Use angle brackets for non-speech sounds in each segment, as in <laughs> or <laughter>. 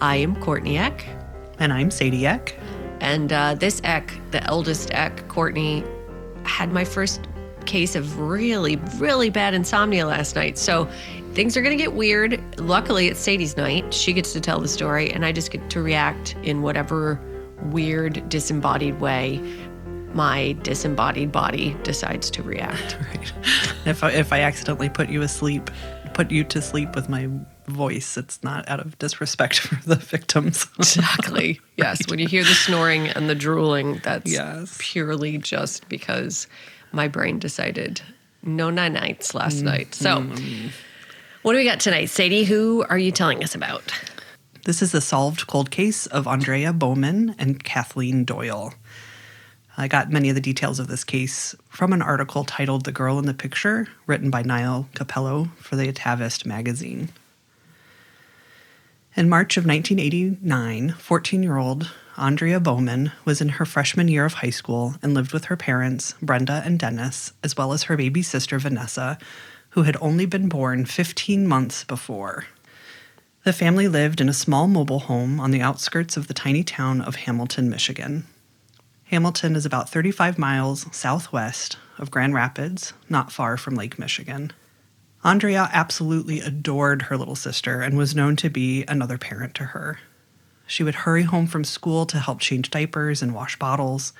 I am Courtney Eck. And I'm Sadie Eck. And uh, this Eck, the eldest Eck, Courtney, had my first case of really, really bad insomnia last night. So things are going to get weird. Luckily, it's Sadie's night. She gets to tell the story, and I just get to react in whatever weird, disembodied way my disembodied body decides to react. <laughs> Right. If I, if I accidentally put you asleep, put you to sleep with my voice, it's not out of disrespect <laughs> for the victims. Exactly. <laughs> Yes. When you hear the snoring and the drooling, that's Yes. purely just because my brain decided no night nights last mm-hmm. night. So, what do we got tonight, Sadie? Who are you telling us about? This is the solved cold case of Aundria Bowman and Kathleen Doyle. I got many of the details of this case from an article titled The Girl in the Picture, written by Niall Capello for the Atavist magazine. In March of 1989, 14 year old Aundria Bowman was in her freshman year of high school and lived with her parents, Brenda and Dennis, as well as her baby sister, Vanessa, who had only been born 15 months before. The family lived in a small mobile home on the outskirts of the tiny town of Hamilton, Michigan. Hamilton is about 35 miles southwest of Grand Rapids, not far from Lake Michigan. Aundria absolutely adored her little sister and was known to be another parent to her. She would hurry home from school to help change diapers and wash bottles.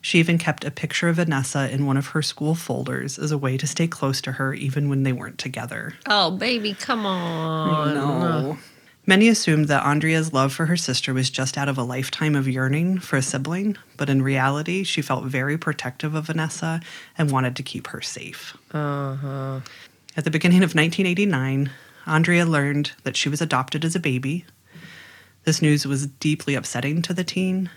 She even kept a picture of Vanessa in one of her school folders as a way to stay close to her even when they weren't together. Oh, baby, come on. No. Many assumed that Aundria's love for her sister was just out of a lifetime of yearning for a sibling, but in reality, she felt very protective of Vanessa and wanted to keep her safe. Uh-huh. At the beginning of 1989, Aundria learned that she was adopted as a baby. This news was deeply upsetting to the teen,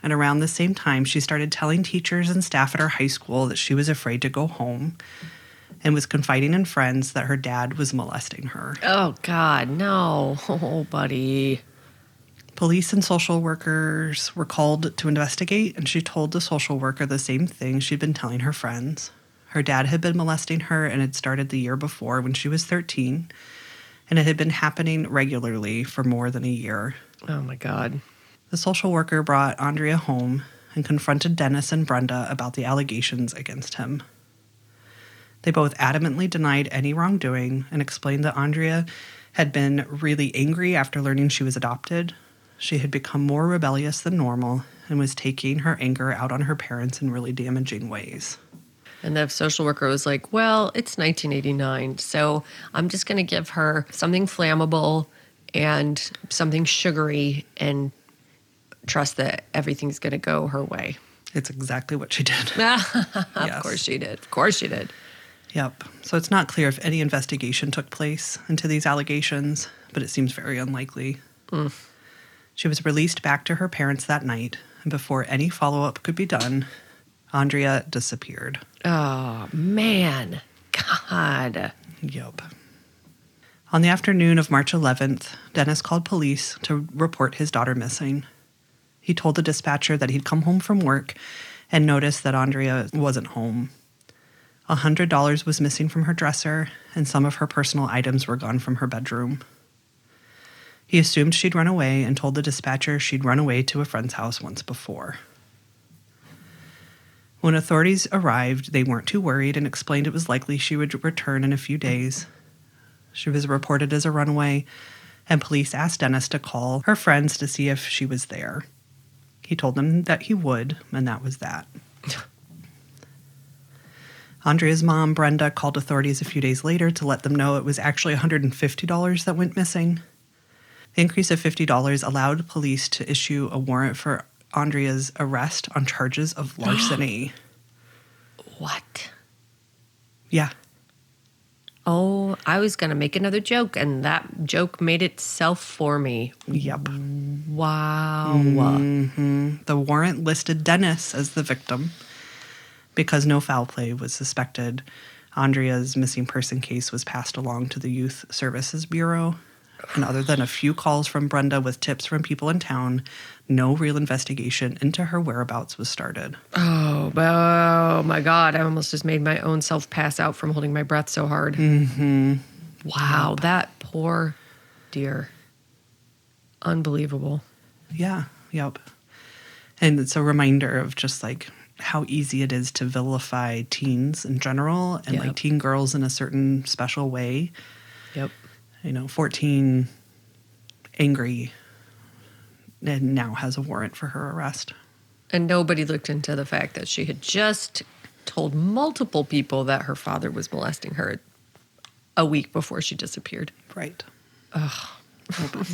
and around the same time, she started telling teachers and staff at her high school that she was afraid to go home and was confiding in friends that her dad was molesting her. Oh, God, no. <laughs> Oh, buddy. Police and social workers were called to investigate, and she told the social worker the same thing she'd been telling her friends. Her dad had been molesting her and had started the year before when she was 13, and it had been happening regularly for more than a year. Oh, my God. The social worker brought Aundria home and confronted Dennis and Brenda about the allegations against him. They both adamantly denied any wrongdoing and explained that Aundria had been really angry after learning she was adopted. She had become more rebellious than normal and was taking her anger out on her parents in really damaging ways. And the social worker was like, Well, it's 1989, so I'm just going to give her something flammable and something sugary and trust that everything's going to go her way. It's exactly what she did. <laughs> of Yes. course she did. Of course she did. Yep. So it's not clear if any investigation took place into these allegations, but it seems very unlikely. Mm. She was released back to her parents that night, and before any follow up could be done, Aundria disappeared. Oh, man. God. Yup. On the afternoon of March 11th, Dennis called police to report his daughter missing. He told the dispatcher that he'd come home from work and noticed that Aundria wasn't home. A $100 was missing from her dresser, and some of her personal items were gone from her bedroom. He assumed she'd run away and told the dispatcher she'd run away to a friend's house once before. When authorities arrived, they weren't too worried and explained it was likely she would return in a few days. She was reported as a runaway, and police asked Dennis to call her friends to see if she was there. He told them that he would, and that was that. <sighs> Aundria's mom, Brenda, called authorities a few days later to let them know it was actually $150 that went missing. The increase of $50 allowed police to issue a warrant for Aundria's arrest on charges of <gasps> larceny. What? yeah. Oh, I was going to make another joke, and that joke made itself for me. Yep. Wow. Mm. The warrant listed Dennis as the victim. Because no foul play was suspected, Aundria's missing person case was passed along to the Youth Services Bureau. And other than a few calls from Brenda with tips from people in town, no real investigation into her whereabouts was started. Oh, oh my God. I almost just made my own self pass out from holding my breath so hard. Mm-hmm. Wow. That poor dear. Unbelievable. Yeah, yep. And it's a reminder of just like how easy it is to vilify teens in general and Yep. like teen girls in a certain special way. Yep. You know, 14 angry and now has a warrant for her arrest. And nobody looked into the fact that she had just told multiple people that her father was molesting her a week before she disappeared. Right. Ugh.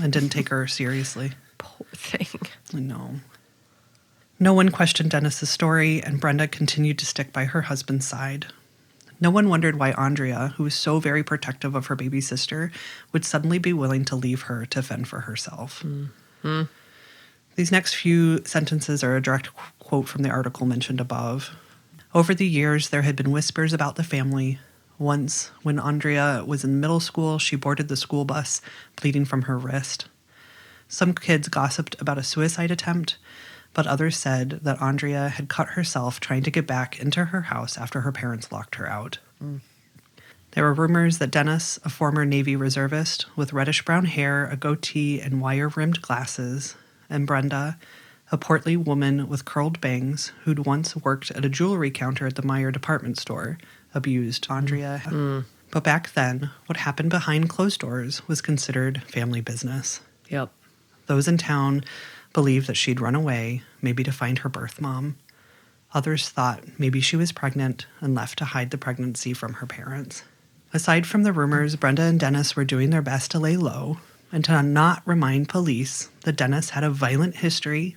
and didn't take her seriously. Poor thing. No. No one questioned Dennis's story, and Brenda continued to stick by her husband's side. No one wondered why Aundria, who was so very protective of her baby sister, would suddenly be willing to leave her to fend for herself. Mm-hmm. These next few sentences are a direct qu- quote from the article mentioned above. Over the years, there had been whispers about the family. Once, when Aundria was in middle school, she boarded the school bus, bleeding from her wrist. Some kids gossiped about a suicide attempt, but others said that Aundria had cut herself trying to get back into her house after her parents locked her out. Mm. There were rumors that Dennis, a former Navy reservist with reddish brown hair, a goatee, and wire rimmed glasses, and Brenda, a portly woman with curled bangs who'd once worked at a jewelry counter at the Meijer department store, abused Aundria. Mm. But back then, what happened behind closed doors was considered family business. Yep. Those in town believed that she'd run away, maybe to find her birth mom. Others thought maybe she was pregnant and left to hide the pregnancy from her parents. Aside from the rumors, Brenda and Dennis were doing their best to lay low and to not remind police that Dennis had a violent history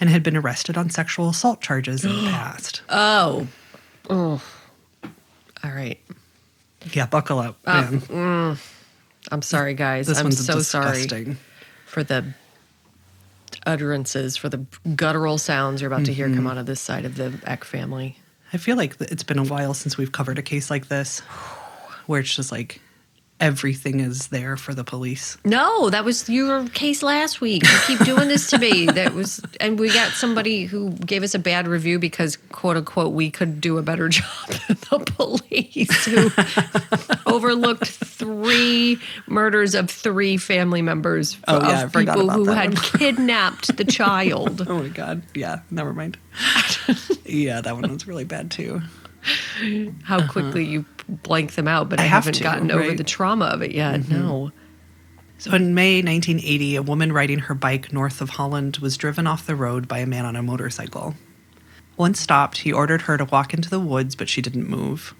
and had been arrested on sexual assault charges in the <gasps> past. Oh. Oh. All right. Yeah, buckle up. Oh, man. Mm. I'm sorry, guys. this I'm one's so sorry disgusting. for the utterances, for the guttural sounds you're about to hear come mm-hmm. out of this side of the Eck family. I feel like it's been a while since we've covered a case like this where it's just like everything is there for the police. No, that was your case last week. You keep doing this to me. That was, and we got somebody who gave us a bad review because, quote unquote, we could do a better <laughs> job than the police who <laughs> overlooked three murders of three family members Oh, of yeah, people who had kidnapped the <laughs> child. Oh my god. Yeah, never mind. yeah, that one was really bad too. <laughs> How quickly you blank them out, but I, Uh-huh. I have haven't to, gotten over right? Mm-hmm. the trauma of it yet. No. So in May 1980, a woman riding her bike north of Holland was driven off the road by a man on a motorcycle. Once stopped, he ordered her to walk into the woods, but she didn't move.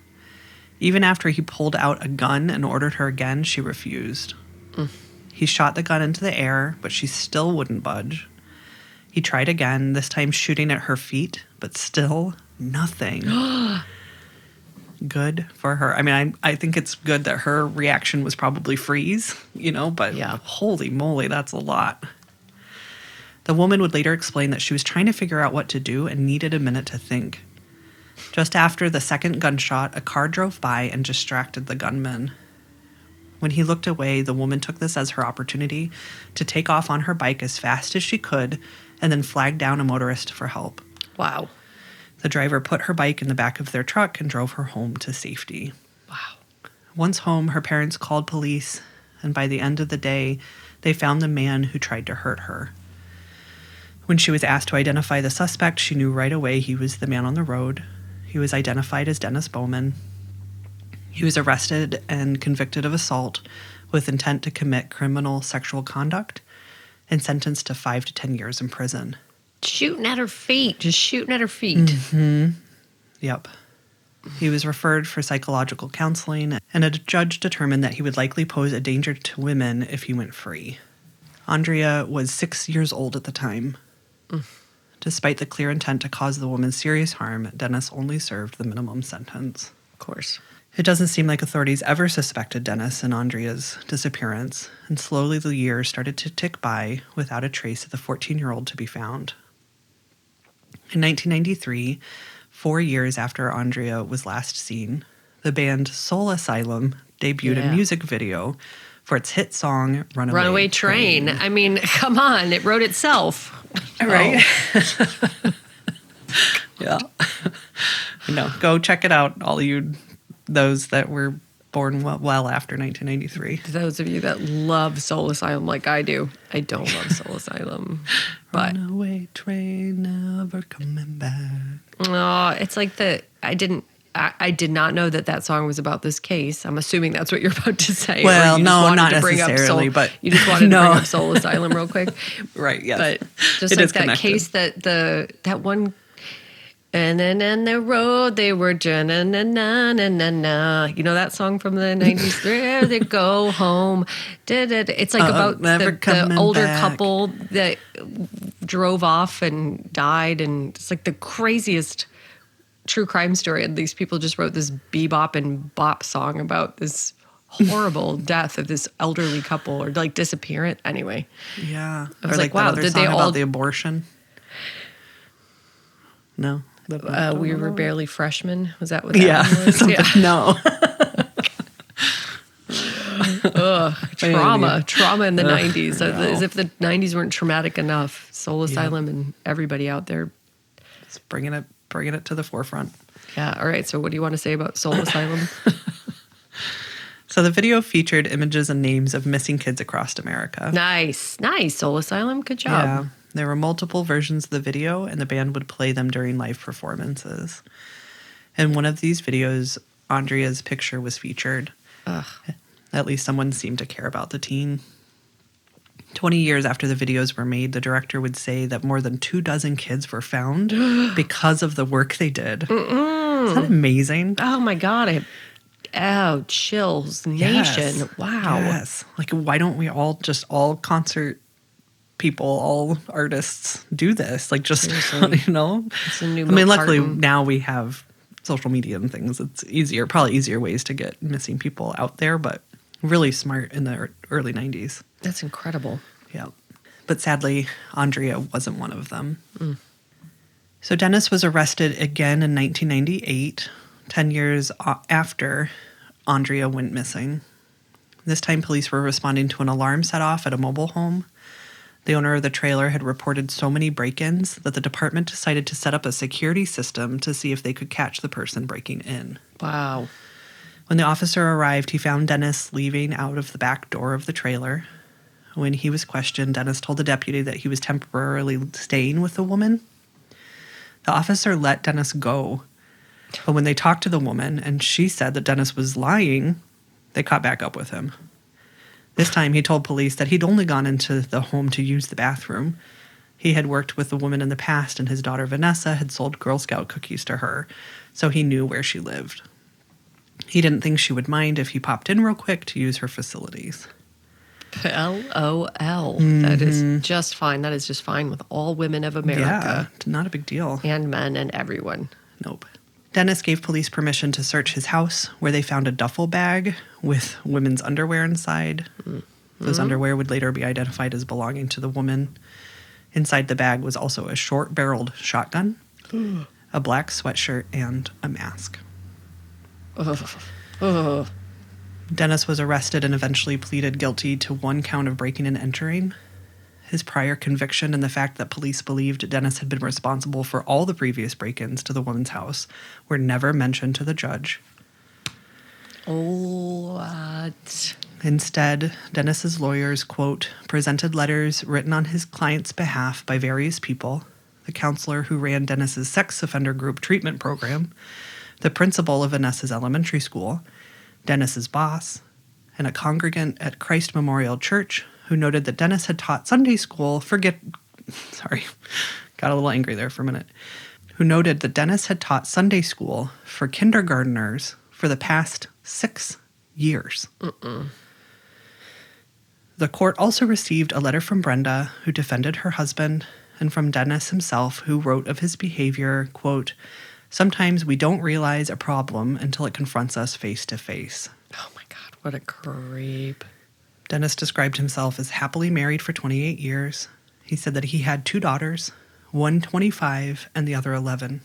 Even after he pulled out a gun and ordered her again, she refused. He shot the gun into the air, but she still wouldn't budge. He tried again, this time shooting at her feet, but still nothing. <gasps> <gasps> good for her. I mean, I, I think it's good that her reaction was probably freeze, you know, but Yeah. holy moly, that's a lot. The woman would later explain that she was trying to figure out what to do and needed a minute to think. Just after the second gunshot, a car drove by and distracted the gunman. When he looked away, the woman took this as her opportunity to take off on her bike as fast as she could and then flag down a motorist for help. Wow. The driver put her bike in the back of their truck and drove her home to safety. Wow. Once home, her parents called police, and by the end of the day, they found the man who tried to hurt her. When she was asked to identify the suspect, she knew right away he was the man on the road. He was identified as Dennis Bowman. He was arrested and convicted of assault with intent to commit criminal sexual conduct and sentenced to five to 10 years in prison. Shooting at her feet, just shooting at her feet. Mm-hmm. Yep. He was referred for psychological counseling, and a judge determined that he would likely pose a danger to women if he went free. Aundria was six years old at the time. Despite the clear intent to cause the woman serious harm, Dennis only served the minimum sentence. Of course. It doesn't seem like authorities ever suspected Dennis and Aundria's disappearance, and slowly the years started to tick by without a trace of the 14 year old to be found. In 1993, four years after Aundria was last seen, the band Soul Asylum debuted Yeah. a music video for its hit song Runaway, Runaway train. I mean, <laughs> come on, it wrote itself. <laughs> Right? Oh. <laughs> yeah. no, go check it out, all you those that were born well, well after 1993. Those of you that love Soul Asylum like I do, I don't love Soul <laughs> Asylum, but Runaway train never coming back. oh, it's like the I didn't. I, I did not know that that song was about this case. I'm assuming that's what you're about to say. Well, no, not to bring up necessarily, Soul- but- you just wanted <laughs> No. to bring up Soul Asylum real quick. <laughs> Right, yes. But just It like that connected. case that the that one and then on the road they were na na na na na na. You know that song from the nineties? <laughs> there they go home. Da, da. It's like Uh, about the, the older back. couple that drove off and died, and it's like the craziest true crime story. And these people just wrote this bebop and bop song about this horrible <laughs> death of this elderly couple or like disappearance. Anyway, Yeah. I was or like, that wow, did they all- about the abortion? No. Uh, we were barely freshmen. Was that what that yeah. was? <laughs> Yeah. No. <laughs> <laughs> trauma, trauma in the '90s, as, as if the '90s weren't traumatic enough. Soul Asylum and everybody out there. Just bringing it bringing it to the forefront. Yeah. All right. So, what do you want to say about Soul Asylum? So the video featured images and names of missing kids across America. nice, nice. Soul Asylum. Good job. Yeah. There were multiple versions of the video, and the band would play them during live performances. In one of these videos, Aundria's picture was featured. At least someone seemed to care about the teen. 20 years after the videos were made, the director would say that more than two dozen kids were found <gasps> because of the work they did. Isn't that amazing? Oh my God. I, oh, chills nation. Yes. Wow. Yes. Like, why don't we all just all concert people, all artists do this? Like, just, Seriously. <laughs> you know? It's a new I mean, luckily carton. now we have social media and things. It's easier, probably easier ways to get missing people out there, but really smart in the early 90s. That's incredible. Yeah. But sadly, Aundria wasn't one of them. Mm. So Dennis was arrested again in 1998, 10 years after Aundria went missing. This time, police were responding to an alarm set off at a mobile home. The owner of the trailer had reported so many break ins that the department decided to set up a security system to see if they could catch the person breaking in. Wow. When the officer arrived, he found Dennis leaving out of the back door of the trailer. When he was questioned, Dennis told the deputy that he was temporarily staying with the woman. The officer let Dennis go. But when they talked to the woman and she said that Dennis was lying, they caught back up with him. This time he told police that he'd only gone into the home to use the bathroom. He had worked with the woman in the past, and his daughter Vanessa had sold Girl Scout cookies to her, so he knew where she lived. He didn't think she would mind if he popped in real quick to use her facilities. L O L. That is mm-hmm. just fine. That is just fine with all women of America Yeah, not a big deal. and men and everyone. Nope. Dennis gave police permission to search his house, where they found a duffel bag with women's underwear inside. Those mm-hmm. underwear would later be identified as belonging to the woman. Inside the bag was also a short barreled shotgun, <gasps> a black sweatshirt, and a mask. Ugh. <laughs> Dennis was arrested and eventually pleaded guilty to one count of breaking and entering. His prior conviction, and the fact that police believed Dennis had been responsible for all the previous break ins to the woman's house were never mentioned to the judge. What? Instead, Dennis's lawyers, quote, presented letters written on his client's behalf by various people the counselor who ran Dennis's sex offender group treatment program, the principal of Vanessa's elementary school, Dennis's boss, and a congregant at Christ Memorial Church who noted that Dennis had taught Sunday school. Forget, sorry, got a little angry there for a minute. Who noted that Dennis had taught Sunday school for kindergarteners for the past six years. The court also received a letter from Brenda, who defended her husband, and from Dennis himself, who wrote of his behavior, quote, Sometimes we don't realize a problem until it confronts us face to face. Oh my God, what a creep. Dennis described himself as happily married for 28 years. He said that he had two daughters, one 25 and the other 11.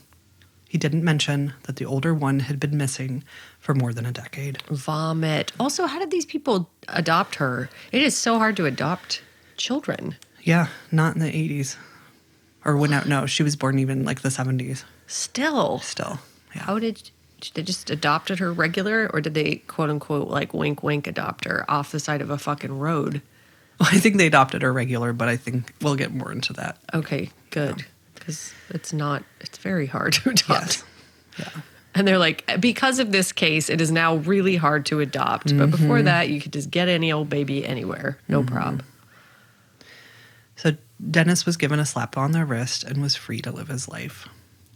He didn't mention that the older one had been missing for more than a decade. Vomit. Also, how did these people adopt her? It is so hard to adopt children. Yeah, not in the 80s. Or when, no, she was born even like the 70s. Still. Still. Yeah. How did they just adopted her regular or did they quote unquote like wink wink adopt her off the side of a fucking road? Well, I think they adopted her regular, but I think we'll get more into that. Okay, good. Because it's not, it's very hard to adopt. Yes. Yeah. And they're like, because of this case, it is now really hard to adopt. But mm-hmm. before that, you could just get any old baby anywhere, no mm-hmm. problem. So Dennis was given a slap on the wrist and was free to live his life.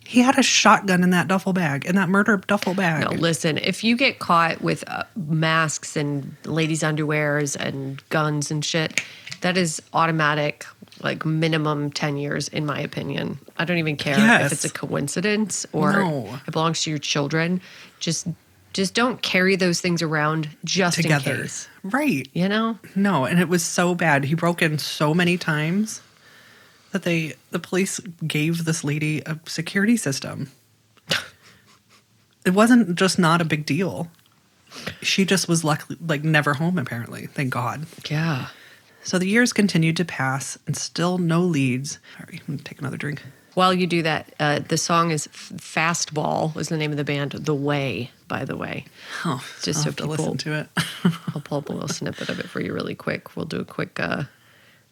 He had a shotgun in that duffel bag, in that murder duffel bag. No, listen, if you get caught with uh, masks and ladies' underwears and guns and shit, that is automatic, like minimum 10 years, in my opinion. I don't even care Yes. if it's a coincidence or No. it belongs to your children. Just just don't carry those things around just together. in case. Right. You know? No, and it was so bad. He broke in so many times that they the police gave this lady a security system. It wasn't just not a big deal. She just was luckily like never home apparently. Thank God. Yeah. So the years continued to pass and still no leads. Sorry, I'm gonna take another drink. While you do that, uh, the song is F- Fastball, is the name of the band. The Way, by the way. Oh, Just I'll so have to people- listen to it. <laughs> I'll pull up a little snippet of it for you really quick. We'll do a quick. Uh,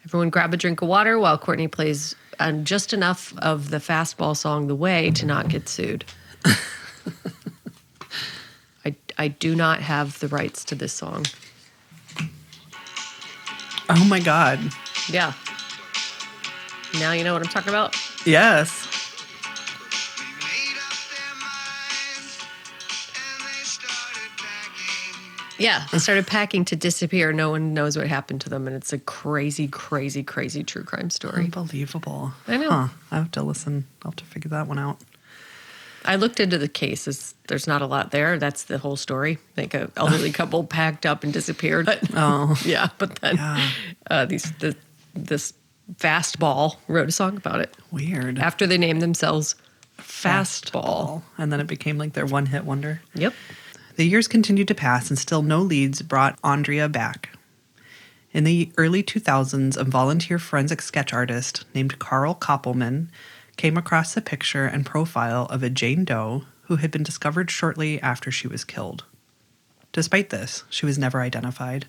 everyone, grab a drink of water while Courtney plays uh, just enough of the fastball song "The Way" to not get sued. <laughs> I I do not have the rights to this song. oh my God. Yeah. Now you know what I'm talking about. Yes. Yeah, they started packing to disappear. No one knows what happened to them, and it's a crazy, crazy, crazy true crime story. Unbelievable. I know. Huh. I have to listen. I'll have to figure that one out. I looked into the cases. There's not a lot there. That's the whole story. Like a elderly <laughs> couple packed up and disappeared. But, Oh. <laughs> yeah, but then Yeah. uh, these the, this fastball wrote a song about it Weird. after they named themselves Fastball. And then it became like their one hit wonder. Yep. The years continued to pass and still no leads brought Aundria back. In the early 2000s, a volunteer forensic sketch artist named Carl Koppelman came across a picture and profile of a Jane Doe who had been discovered shortly after she was killed. Despite this, she was never identified.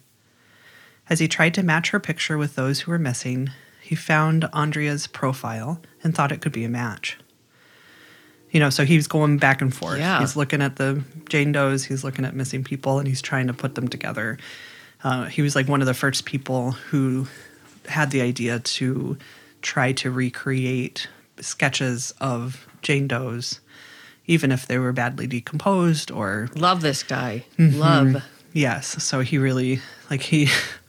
As he tried to match her picture with those who were missing, he found Aundria's profile and thought it could be a match. You know, so he's going back and forth. Yeah. He's looking at the Jane Does, he's looking at missing people, and he's trying to put them together. Uh, he was like one of the first people who had the idea to try to recreate sketches of Jane Does, even if they were badly decomposed or Love this guy. Mm-hmm. Love. Yes, so he really like he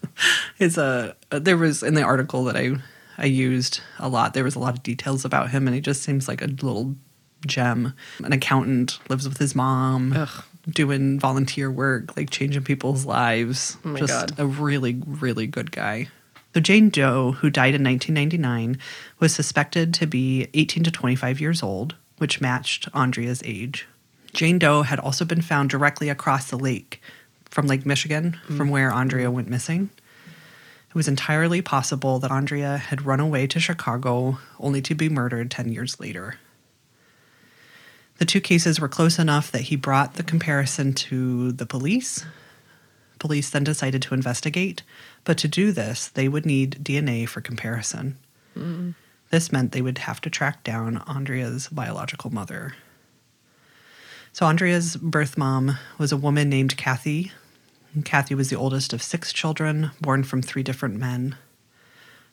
<laughs> is a there was in the article that I I used a lot. There was a lot of details about him, and he just seems like a little gem. An accountant lives with his mom, Ugh. doing volunteer work, like changing people's lives. Oh just God. a really really good guy. So Jane Doe, who died in 1999, was suspected to be 18 to 25 years old, which matched Aundria's age. Jane Doe had also been found directly across the lake from Lake Michigan, hmm. from where Aundria went missing. It was entirely possible that Aundria had run away to Chicago only to be murdered 10 years later. The two cases were close enough that he brought the comparison to the police. Police then decided to investigate, but to do this, they would need DNA for comparison. Mm. This meant they would have to track down Aundria's biological mother. So, Aundria's birth mom was a woman named Kathy. And Kathy was the oldest of six children, born from three different men.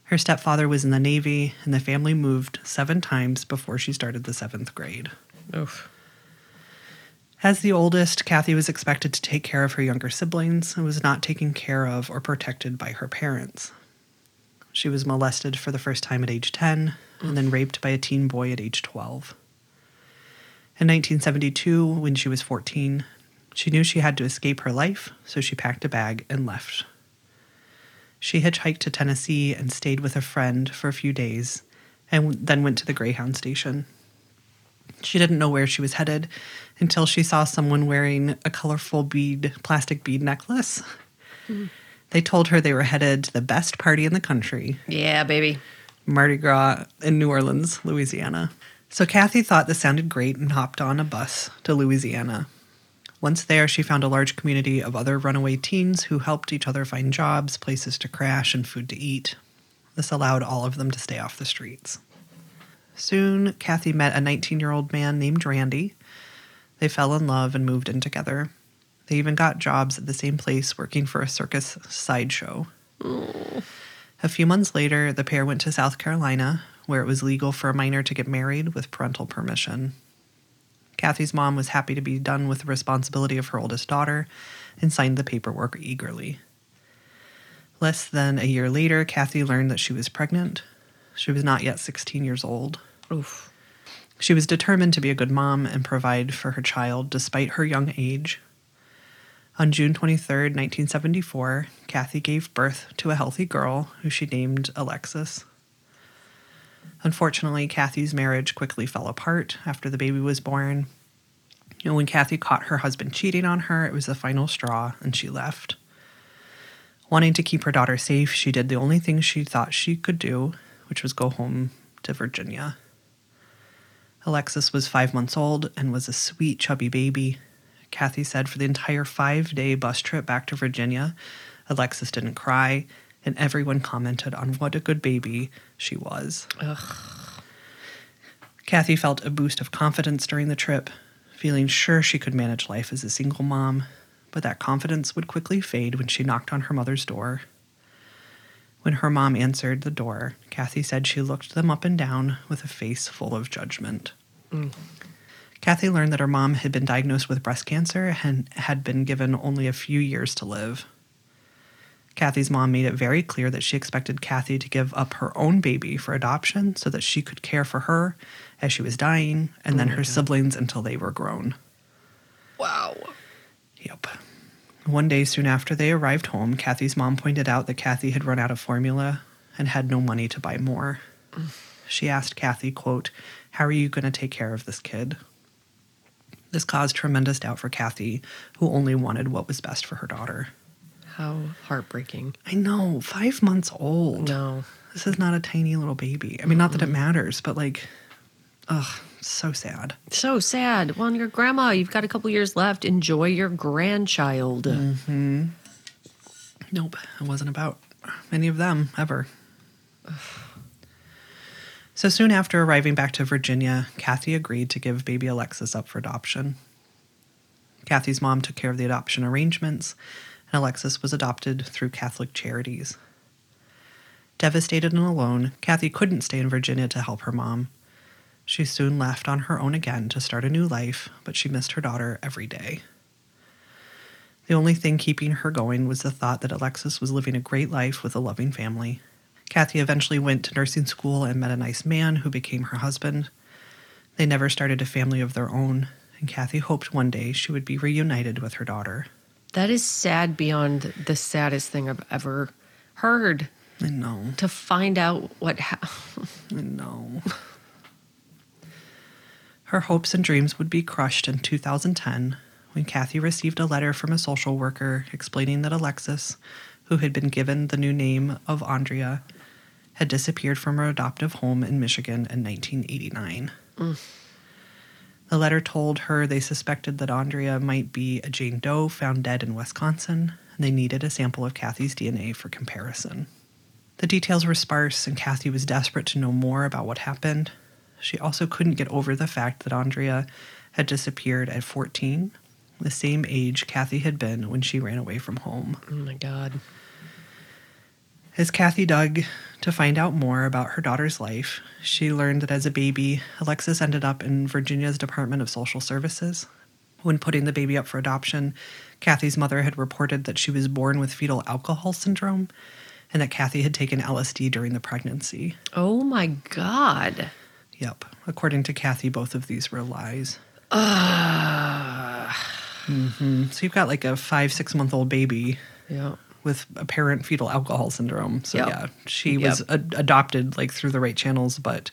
Her stepfather was in the Navy, and the family moved seven times before she started the seventh grade. Oof. As the oldest, Kathy was expected to take care of her younger siblings and was not taken care of or protected by her parents. She was molested for the first time at age 10 and then raped by a teen boy at age 12. In 1972, when she was 14, she knew she had to escape her life, so she packed a bag and left. She hitchhiked to Tennessee and stayed with a friend for a few days and then went to the Greyhound station. She didn't know where she was headed until she saw someone wearing a colorful bead, plastic bead necklace. They told her they were headed to the best party in the country, Yeah, baby. Mardi Gras in New Orleans, Louisiana. So Kathy thought this sounded great and hopped on a bus to Louisiana. Once there, she found a large community of other runaway teens who helped each other find jobs, places to crash, and food to eat. This allowed all of them to stay off the streets. Soon, Kathy met a 19 year old man named Randy. They fell in love and moved in together. They even got jobs at the same place working for a circus sideshow. A few months later, the pair went to South Carolina, where it was legal for a minor to get married with parental permission. Kathy's mom was happy to be done with the responsibility of her oldest daughter and signed the paperwork eagerly. Less than a year later, Kathy learned that she was pregnant. She was not yet 16 years old. Oof. She was determined to be a good mom and provide for her child despite her young age. On June 23, 1974, Kathy gave birth to a healthy girl who she named Alexis. Unfortunately, Kathy's marriage quickly fell apart after the baby was born. And when Kathy caught her husband cheating on her, it was the final straw and she left. Wanting to keep her daughter safe, she did the only thing she thought she could do, which was go home to Virginia. Alexis was five months old and was a sweet, chubby baby. Kathy said for the entire five day bus trip back to Virginia, Alexis didn't cry, and everyone commented on what a good baby she was. Kathy felt a boost of confidence during the trip, feeling sure she could manage life as a single mom, but that confidence would quickly fade when she knocked on her mother's door. When her mom answered the door, Kathy said she looked them up and down with a face full of judgment. Kathy learned that her mom had been diagnosed with breast cancer and had been given only a few years to live. Kathy's mom made it very clear that she expected Kathy to give up her own baby for adoption so that she could care for her as she was dying and then oh her siblings until they were grown. Wow. Yep. One day soon after they arrived home, Kathy's mom pointed out that Kathy had run out of formula and had no money to buy more. She asked Kathy, quote, How are you going to take care of this kid? This caused tremendous doubt for Kathy, who only wanted what was best for her daughter. How heartbreaking. I know, five months old. No. This is not a tiny little baby. I mean, not that it matters, but like, ugh, so sad. So sad. Well, and your grandma, you've got a couple years left. Enjoy your grandchild. Mm-hmm. Nope, it wasn't about any of them ever. <sighs> So soon after arriving back to Virginia, Kathy agreed to give baby Alexis up for adoption. Kathy's mom took care of the adoption arrangements, and Alexis was adopted through Catholic charities. Devastated and alone, Kathy couldn't stay in Virginia to help her mom. She soon left on her own again to start a new life, but she missed her daughter every day. The only thing keeping her going was the thought that Alexis was living a great life with a loving family. Kathy eventually went to nursing school and met a nice man who became her husband. They never started a family of their own, and Kathy hoped one day she would be reunited with her daughter. That is sad beyond the saddest thing I've ever heard. I know, To find out what happened. I know. <laughs> Her hopes and dreams would be crushed in 2010 when Kathy received a letter from a social worker explaining that Alexis, who had been given the new name of Aundria, had disappeared from her adoptive home in Michigan in 1989. The letter told her they suspected that Aundria might be a Jane Doe found dead in Wisconsin, and they needed a sample of Kathy's DNA for comparison. The details were sparse, and Kathy was desperate to know more about what happened. She also couldn't get over the fact that Aundria had disappeared at 14, the same age Kathy had been when she ran away from home. Oh my God. As Kathy dug to find out more about her daughter's life, she learned that as a baby, Alexis ended up in Virginia's Department of Social Services. When putting the baby up for adoption, Kathy's mother had reported that she was born with fetal alcohol syndrome and that Kathy had taken LSD during the pregnancy. Oh my God. Yep. According to Kathy, both of these were lies. hmm So you've got like a five, six month old baby Yeah. with apparent fetal alcohol syndrome. So Yep. yeah, she was Yep. a- adopted like through the right channels, but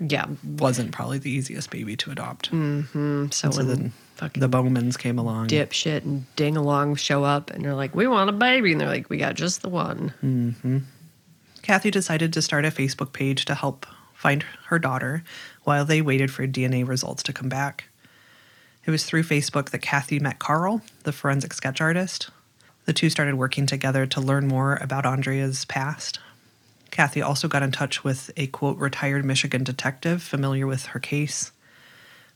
Yeah. wasn't probably the easiest baby to adopt. Mm, so, So then the Bowmans came along. dipshit and ding along show up and they're like, we want a baby. And they're like, we got just the one. Kathy decided to start a Facebook page to help find her daughter while they waited for DNA results to come back. It was through Facebook that Kathy met Carl, the forensic sketch artist. The two started working together to learn more about Aundria's past. Kathy also got in touch with a quote retired Michigan detective familiar with her case.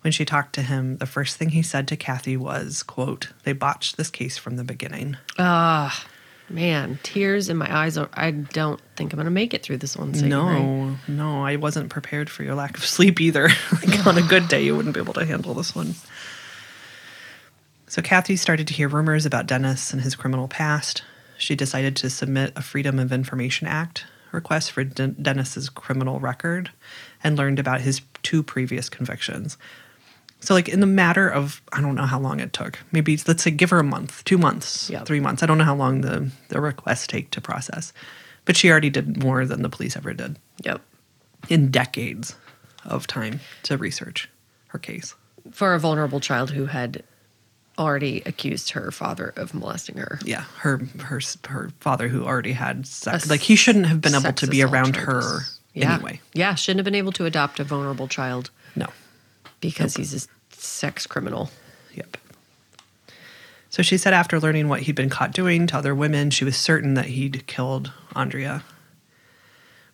When she talked to him, the first thing he said to Kathy was, quote, they botched this case from the beginning. Ah, man, tears in my eyes. Are, I don't think I'm going to make it through this one. Sadie Ray. No, no, I wasn't prepared for your lack of sleep either. <laughs> like on a good day, you wouldn't be able to handle this one. So Kathy started to hear rumors about Dennis and his criminal past. She decided to submit a Freedom of Information Act request for Den- Dennis's criminal record and learned about his two previous convictions. So, like in the matter of, I don't know how long it took. Maybe let's say give her a month, two months, Yep. three months. I don't know how long the the requests take to process, but she already did more than the police ever did Yep. in decades of time to research her case. For a vulnerable child who had already accused her father of molesting her. Yeah, her her her father who already had sex, A like he shouldn't have been able to be around charges. her Yeah. anyway. Yeah, shouldn't have been able to adopt a vulnerable child No. because he's a sex criminal. Yep. So she said after learning what he'd been caught doing to other women, she was certain that he'd killed Aundria.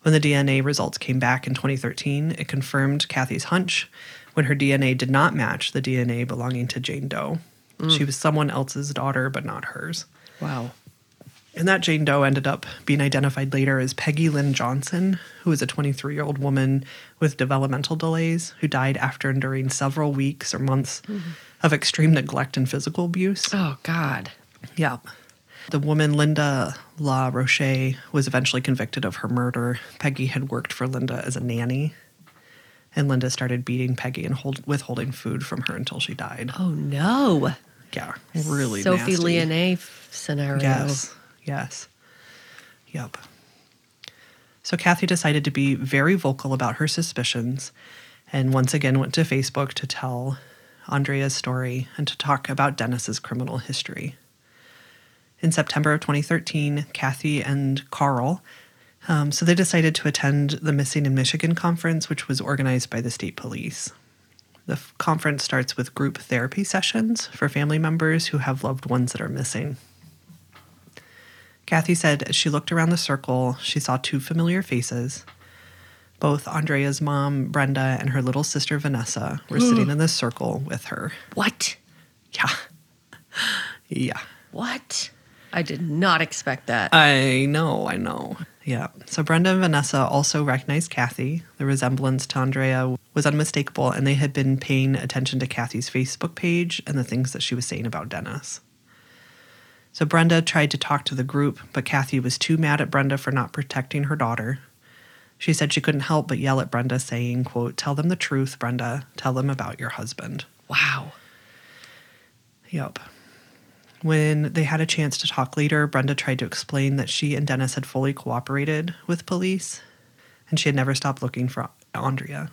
When the DNA results came back in 2013, it confirmed Kathy's hunch when her DNA did not match the DNA belonging to Jane Doe. Mm. She was someone else's daughter, but not hers. Wow. And that Jane Doe ended up being identified later as Peggy Lynn Johnson, who was a 23 year old woman with developmental delays who died after enduring several weeks or months of extreme neglect and physical abuse. Oh, God. Yeah. The woman, Linda La Roche, was eventually convicted of her murder. Peggy had worked for Linda as a nanny, and Linda started beating Peggy and hold, withholding food from her until she died. Oh, no. Yeah, really Sophie nasty. Leonet scenario. Yes. Yes. Yep. So Kathy decided to be very vocal about her suspicions and once again went to Facebook to tell Aundria's story and to talk about Dennis's criminal history. In September of 2013, Kathy and Carl, um, so they decided to attend the Missing in Michigan conference, which was organized by the state police. The f- conference starts with group therapy sessions for family members who have loved ones that are missing. Kathy said as she looked around the circle, she saw two familiar faces. Both Aundria's mom, Brenda, and her little sister, Vanessa, were sitting in the circle with her. What? Yeah. <laughs> Yeah. What? I did not expect that. I know, I know. Yeah. So Brenda and Vanessa also recognized Kathy. The resemblance to Aundria was unmistakable, and they had been paying attention to Kathy's Facebook page and the things that she was saying about Dennis. So Brenda tried to talk to the group, but Kathy was too mad at Brenda for not protecting her daughter. She said she couldn't help but yell at Brenda, saying, quote, Tell them the truth, Brenda. Tell them about your husband. wow. Yep. When they had a chance to talk later, Brenda tried to explain that she and Dennis had fully cooperated with police and she had never stopped looking for Aundria.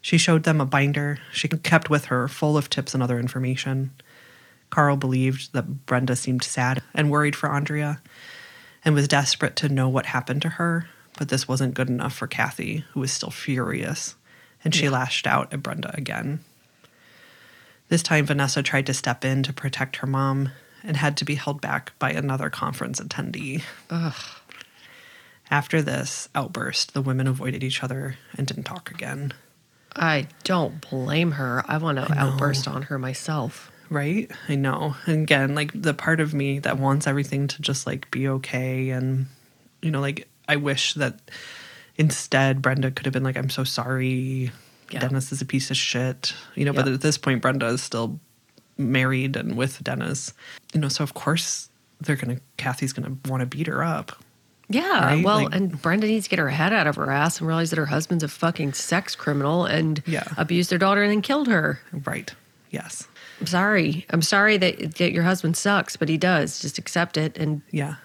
She showed them a binder she kept with her full of tips and other information. Carl believed that Brenda seemed sad and worried for Aundria and was desperate to know what happened to her, but this wasn't good enough for Kathy, who was still furious, and she lashed out at Brenda again. This time, Vanessa tried to step in to protect her mom and had to be held back by another conference attendee. After this outburst, the women avoided each other and didn't talk again. I don't blame her. I want to outburst on her myself. Right? I know. And again, like the part of me that wants everything to just like be okay and you know, like I wish that instead Brenda could have been like, I'm so sorry. Yeah. Dennis is a piece of shit. You know, but at this point Brenda is still married and with Dennis. You know, so of course they're gonna Kathy's gonna want to beat her up. Yeah. Right? Well, Like- and Brenda needs to get her head out of her ass and realize that her husband's a fucking sex criminal and Yeah. abused their daughter and then killed her. Right. Yes. I'm sorry. I'm sorry that, that your husband sucks, but he does. Just accept it and Yeah.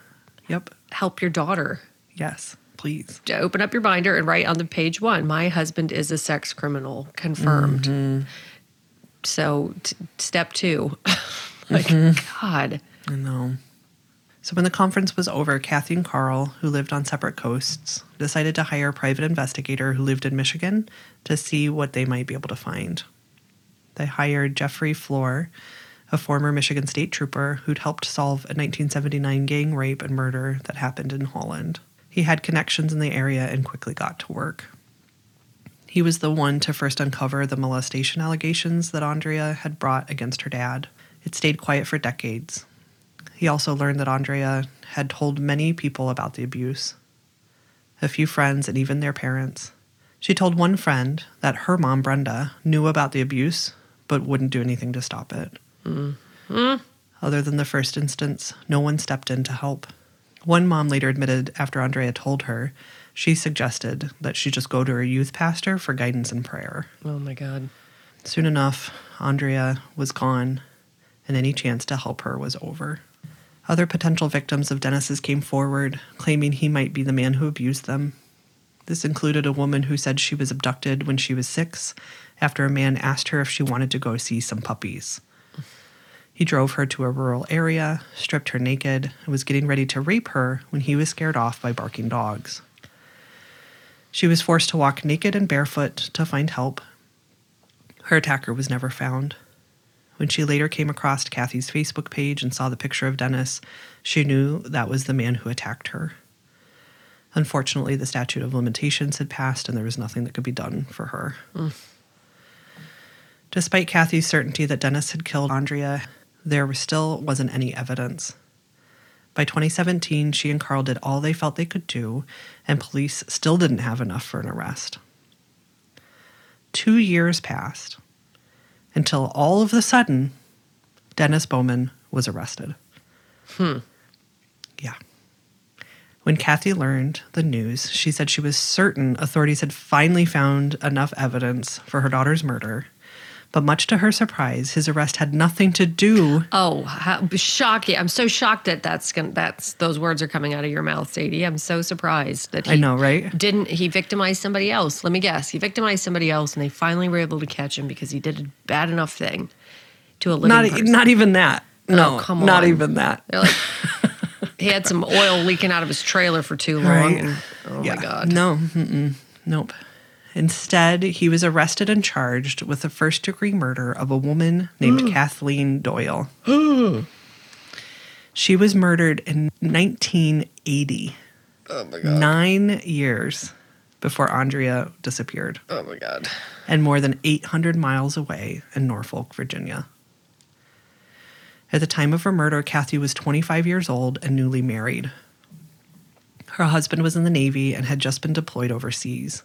Yep. help your daughter. Yes. Please. To open up your binder and write on the page one, my husband is a sex criminal, confirmed. Mm-hmm. So, t- step two. <laughs> like, Mm-hmm. God. I know. So when the conference was over, Kathy and Carl, who lived on separate coasts, decided to hire a private investigator who lived in Michigan to see what they might be able to find. They hired Jeffrey Floor, a former Michigan state trooper who'd helped solve a 1979 gang rape and murder that happened in Holland. He had connections in the area and quickly got to work. He was the one to first uncover the molestation allegations that Aundria had brought against her dad. It stayed quiet for decades. He also learned that Aundria had told many people about the abuse a few friends, and even their parents. She told one friend that her mom, Brenda, knew about the abuse but wouldn't do anything to stop it. Mm-hmm. Other than the first instance, no one stepped in to help. One mom later admitted after Aundria told her, she suggested that she just go to her youth pastor for guidance and prayer. Oh my God. Soon enough, Aundria was gone, and any chance to help her was over. Other potential victims of Dennis's came forward, claiming he might be the man who abused them. This included a woman who said she was abducted when she was six after a man asked her if she wanted to go see some puppies. He drove her to a rural area, stripped her naked, and was getting ready to rape her when he was scared off by barking dogs. She was forced to walk naked and barefoot to find help, her attacker was never found. When she later came across Kathy's Facebook page and saw the picture of Dennis, she knew that was the man who attacked her. Unfortunately, the statute of limitations had passed and there was nothing that could be done for her. Mm. Despite Kathy's certainty that Dennis had killed Aundria, there still wasn't any evidence. By 2017, she and Carl did all they felt they could do, and police still didn't have enough for an arrest. Two years passed until all of a sudden, Dennis Bowman was arrested. Hmm. Yeah. When Kathy learned the news, she said she was certain authorities had finally found enough evidence for her daughter's murder. But much to her surprise, his arrest had nothing to do. Oh, how shocking! I'm so shocked that that's gonna, that's those words are coming out of your mouth, Sadie. I'm so surprised that he I know, right? didn't he victimize somebody else? Let me guess, he victimized somebody else, and they finally were able to catch him because he did a bad enough thing to a living Not, person. not even that. Oh, no, come not on. even that. Like, <laughs> he had some oil leaking out of his trailer for too long. Right. and- oh yeah. my god! No, mm-mm, nope. Instead, he was arrested and charged with the first degree murder of a woman named mm. Kathleen Doyle. <gasps> Oh. she was murdered in 1980. Oh my god! Nine years before Aundria disappeared, Oh my god! and more than 800 miles away in Norfolk, Virginia. At the time of her murder, Kathy was 25 years old and newly married. Her husband was in the Navy and had just been deployed overseas.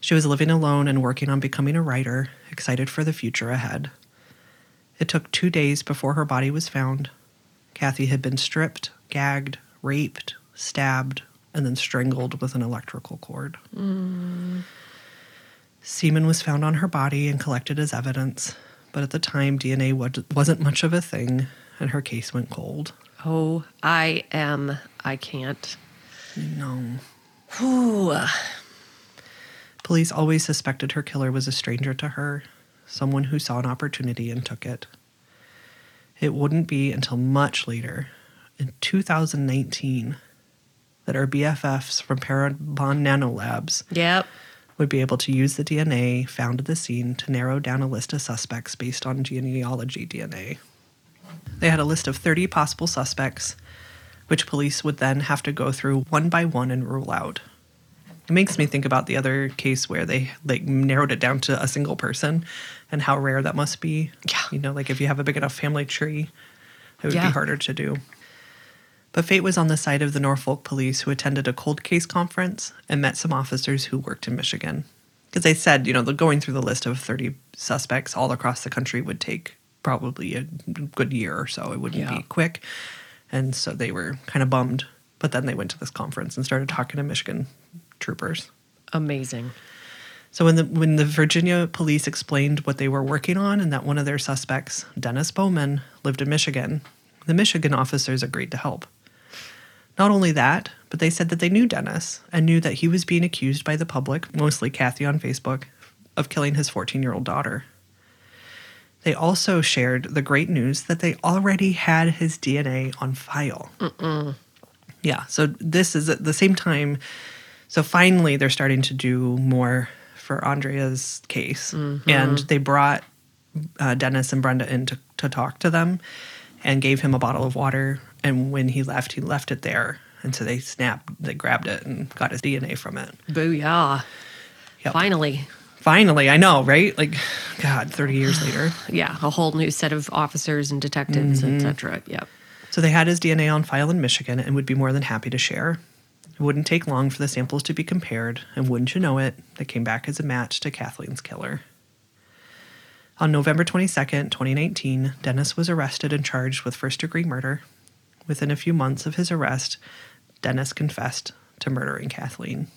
She was living alone and working on becoming a writer, excited for the future ahead. It took two days before her body was found. Kathy had been stripped, gagged, raped, stabbed, and then strangled with an electrical cord. Semen was found on her body and collected as evidence, but at the time, DNA wasn't much of a thing, and her case went cold. Oh, I am. I can't. No. Ooh. Police always suspected her killer was a stranger to her, someone who saw an opportunity and took it. It wouldn't be until much later, in 2019, that our BFFs from Parabon Nanolabs Yep. would be able to use the DNA found at the scene to narrow down a list of suspects based on genealogy DNA. They had a list of 30 possible suspects, which police would then have to go through one by one and rule out. It makes me think about the other case where they like narrowed it down to a single person and how rare that must be. Yeah. You know, like if you have a big enough family tree, it would Yeah. be harder to do. But fate was on the side of the Norfolk police who attended a cold case conference and met some officers who worked in Michigan. Because they said, you know, the going through the list of 30 suspects all across the country would take probably a good year or so. It wouldn't Yeah. be quick. And so they were kind of bummed. But then they went to this conference and started talking to Michigan troopers. Amazing. So when the when the Virginia police explained what they were working on and that one of their suspects, Dennis Bowman, lived in Michigan, the Michigan officers agreed to help. Not only that, but they said that they knew Dennis and knew that he was being accused by the public, mostly Kathy on Facebook, of killing his 14-year-old daughter. They also shared the great news that they already had his DNA on file. Yeah, so this is at the same time. So finally, they're starting to do more for Aundria's case, and they brought uh, Dennis and Brenda in to, to talk to them, and gave him a bottle of water. And when he left, he left it there, and so they snapped, they grabbed it and got his DNA from it. Booyah. Yep. Finally. Finally, I know, right? Like, God, thirty years later. <sighs> Yeah. A whole new set of officers and detectives, Mm-hmm. etc. Yep. So they had his DNA on file in Michigan and would be more than happy to share. It wouldn't take long for the samples to be compared, and wouldn't you know it, they came back as a match to Kathleen's killer. On November 22nd, 2019, Dennis was arrested and charged with first degree murder. Within a few months of his arrest, Dennis confessed to murdering Kathleen.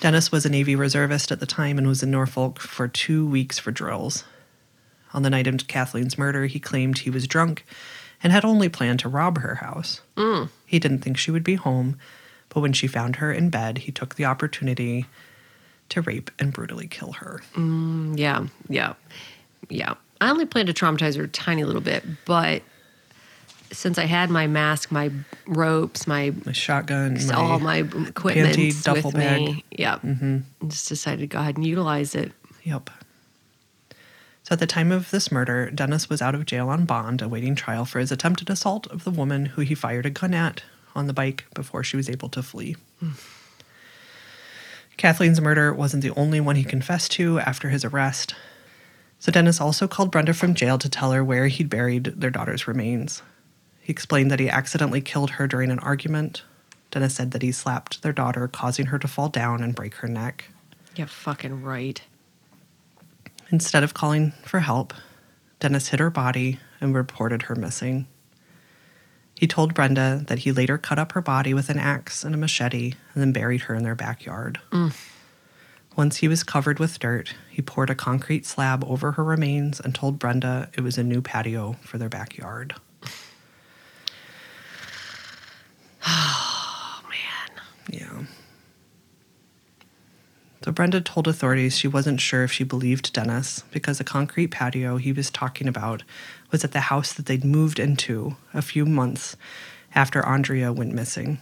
Dennis was a Navy reservist at the time and was in Norfolk for two weeks for drills. On the night of Kathleen's murder, he claimed he was drunk and had only planned to rob her house. He didn't think she would be home, but when she found her in bed, he took the opportunity to rape and brutally kill her. Mm, yeah. Yeah. Yeah. I only planned to traumatize her a tiny little bit, but since I had my mask, my ropes, my My shotgun, my, all my equipment panty duffel with bag. me, yeah, mm-hmm. just decided to go ahead and utilize it. Yep. So at the time of this murder, Dennis was out of jail on bond, awaiting trial for his attempted assault of the woman who he fired a gun at on the bike before she was able to flee. Kathleen's murder wasn't the only one he confessed to after his arrest. So Dennis also called Brenda from jail to tell her where he'd buried their daughter's remains. He explained that he accidentally killed her during an argument. Dennis said that he slapped their daughter, causing her to fall down and break her neck. Yeah, fucking right. Instead of calling for help, Dennis hid her body and reported her missing. He told Brenda that he later cut up her body with an axe and a machete and then buried her in their backyard. Mm. Once he was covered with dirt, he poured a concrete slab over her remains and told Brenda it was a new patio for their backyard. <sighs> Oh man. Yeah. So Brenda told authorities she wasn't sure if she believed Dennis because the concrete patio he was talking about was at the house that they'd moved into a few months after Aundria went missing.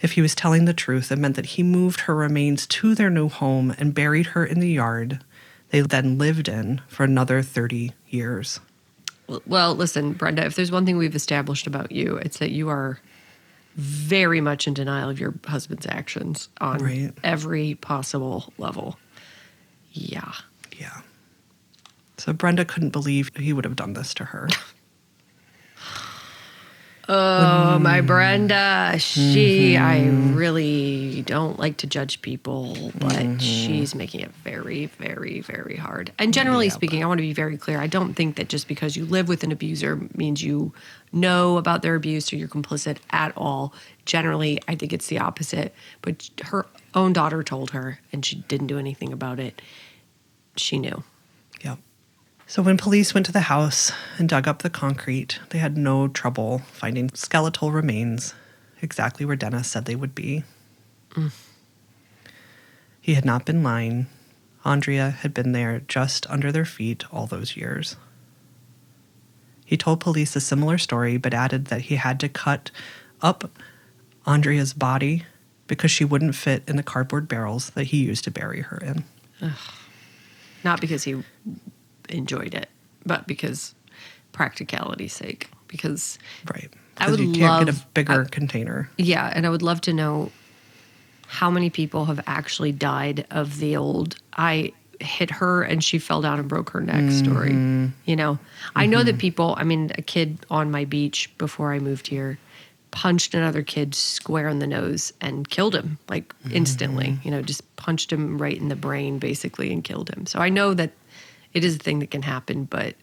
If he was telling the truth, it meant that he moved her remains to their new home and buried her in the yard they then lived in for another 30 years. Well, listen, Brenda, if there's one thing we've established about you, it's that you are very much in denial of your husband's actions on Right. every possible level. Yeah. Yeah. So Brenda couldn't believe he would have done this to her. <laughs> Oh, my Brenda. She, I really don't like to judge people, but she's making it very, very, very hard. And generally speaking, I want to be very clear. I don't think that just because you live with an abuser means you know about their abuse or you're complicit at all. Generally, I think it's the opposite. But her own daughter told her, and she didn't do anything about it. She knew. Yep. So when police went to the house and dug up the concrete, they had no trouble finding skeletal remains exactly where Dennis said they would be. He had not been lying. Aundria had been there just under their feet all those years. He told police a similar story, but added that he had to cut up Aundria's body because she wouldn't fit in the cardboard barrels that he used to bury her in. Not because he enjoyed it, but because practicality's sake. Because Right. I would you can't get love- a bigger I- container. Yeah, and I would love to know how many people have actually died of the old I hit her and she fell down and broke her neck story. Mm-hmm. You know, I know that mm-hmm. people, I mean, a kid on my beach before I moved here punched another kid square in the nose and killed him like instantly, mm-hmm. you know, just punched him right in the brain basically and killed him. So I know that it is a thing that can happen, but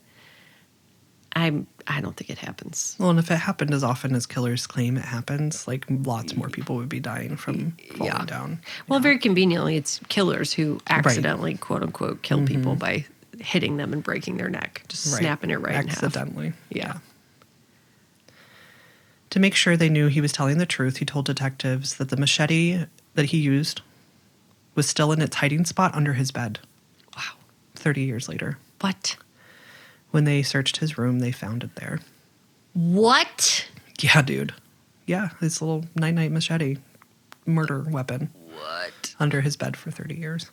I'm I don't think it happens. Well, and if it happened as often as killers claim it happens, like lots more people would be dying from falling down. Well, very conveniently, it's killers who accidentally, quote unquote, kill mm-hmm. people by hitting them and breaking their neck, just Right. snapping it right in half. accidentally. Yeah. To make sure they knew he was telling the truth, he told detectives that the machete that he used was still in its hiding spot under his bed. Wow. 30 years later. What? When they searched his room, they found it there. What? Yeah, dude. Yeah, his little night night machete murder weapon What? under his bed for 30 years.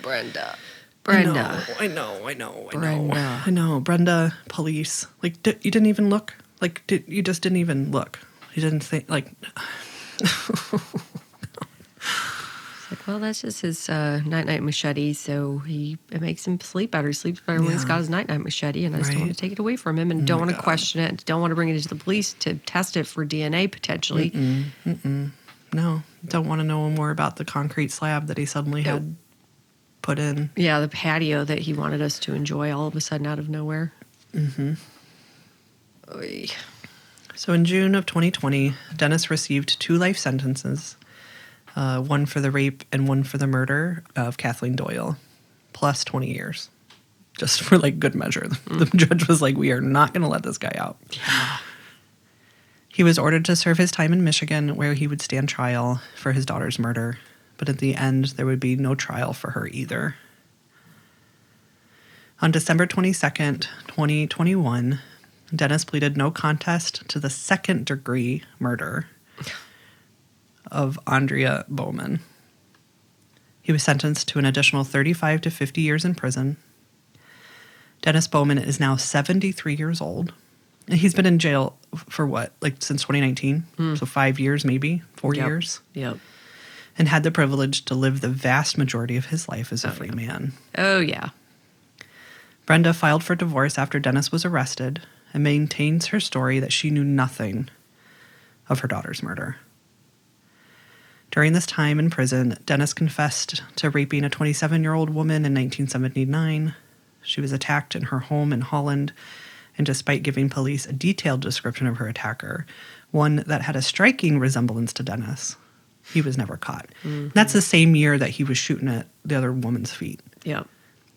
Brenda. Brenda. I know, I know, I know. Brenda. I know, Brenda, police. Like, di- you didn't even look. Like, did, you just didn't even look. You didn't think, like, <laughs> Like, well, that's just his uh, night night machete. So he it makes him sleep better. He sleeps better when he's got his night night machete. And I just don't want to take it away from him and don't want to question it. Don't want to bring it into the police to test it for DNA potentially. no, don't want to know more about the concrete slab that he suddenly had put in. Yeah, the patio that he wanted us to enjoy all of a sudden out of nowhere. Mm-hmm. So in June of 2020, Dennis received two life sentences uh, one for the rape and one for the murder of Kathleen Doyle, plus 20 years. Just <laughs> for like good measure. <laughs> The judge was like, we are not going to let this guy out. <sighs> He was ordered to serve his time in Michigan, where he would stand trial for his daughter's murder. But at the end, there would be no trial for her either. On December 22nd, 2021, Dennis pleaded no contest to the second degree murder of Aundria Bowman. He was sentenced to an additional 35 to 50 years in prison. Dennis Bowman is now 73 years old. And he's been in jail for what, like since 2019? Hmm. So five years, maybe four Yep. years, Yep. and had the privilege to live the vast majority of his life as a Oh, free yeah. man. Oh yeah. Brenda filed for divorce after Dennis was arrested and maintains her story that she knew nothing of her daughter's murder. During this time in prison, Dennis confessed to raping a 27 year old woman in 1979. She was attacked in her home in Holland, and despite giving police a detailed description of her attacker, one that had a striking resemblance to Dennis, he was never caught. Mm-hmm. That's the same year that he was shooting at the other woman's feet Yep.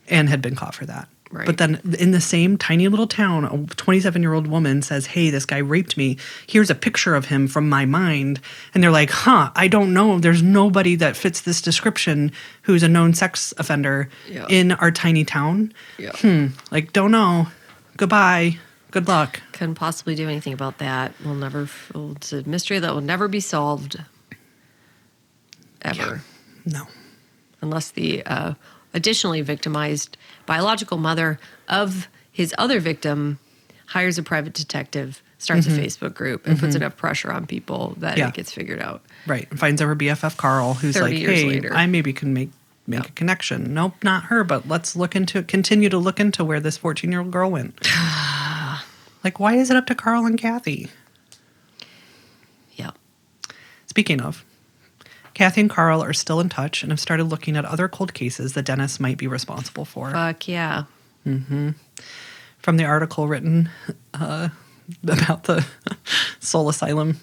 and had been caught for that. Right. But then in the same tiny little town, a 27 year old woman says, Hey, this guy raped me. Here's a picture of him from my mind. And they're like, Huh, I don't know. There's nobody that fits this description who's a known sex offender Yeah. in our tiny town. Yeah. Hmm. Like, don't know. Goodbye. Good luck. Couldn't possibly do anything about that. We'll never. It's a mystery that will never be solved. Ever. No. unless the uh, additionally victimized biological mother of his other victim hires a private detective, starts a Facebook group, and puts enough pressure on people that Mm-hmm. Yeah. it gets figured out. Right. And finds out her BFF Carl, who's like, Hey, later. I maybe can make. Make a connection. Nope, not her, but let's look into continue to look into where this 14 year old girl went. <sighs> like, why is it up to Carl and Kathy? Yeah. Speaking of, Kathy and Carl are still in touch and have started looking at other cold cases that Dennis might be responsible for. Fuck yeah. From the article written uh, <laughs> about the <laughs> Soul Asylum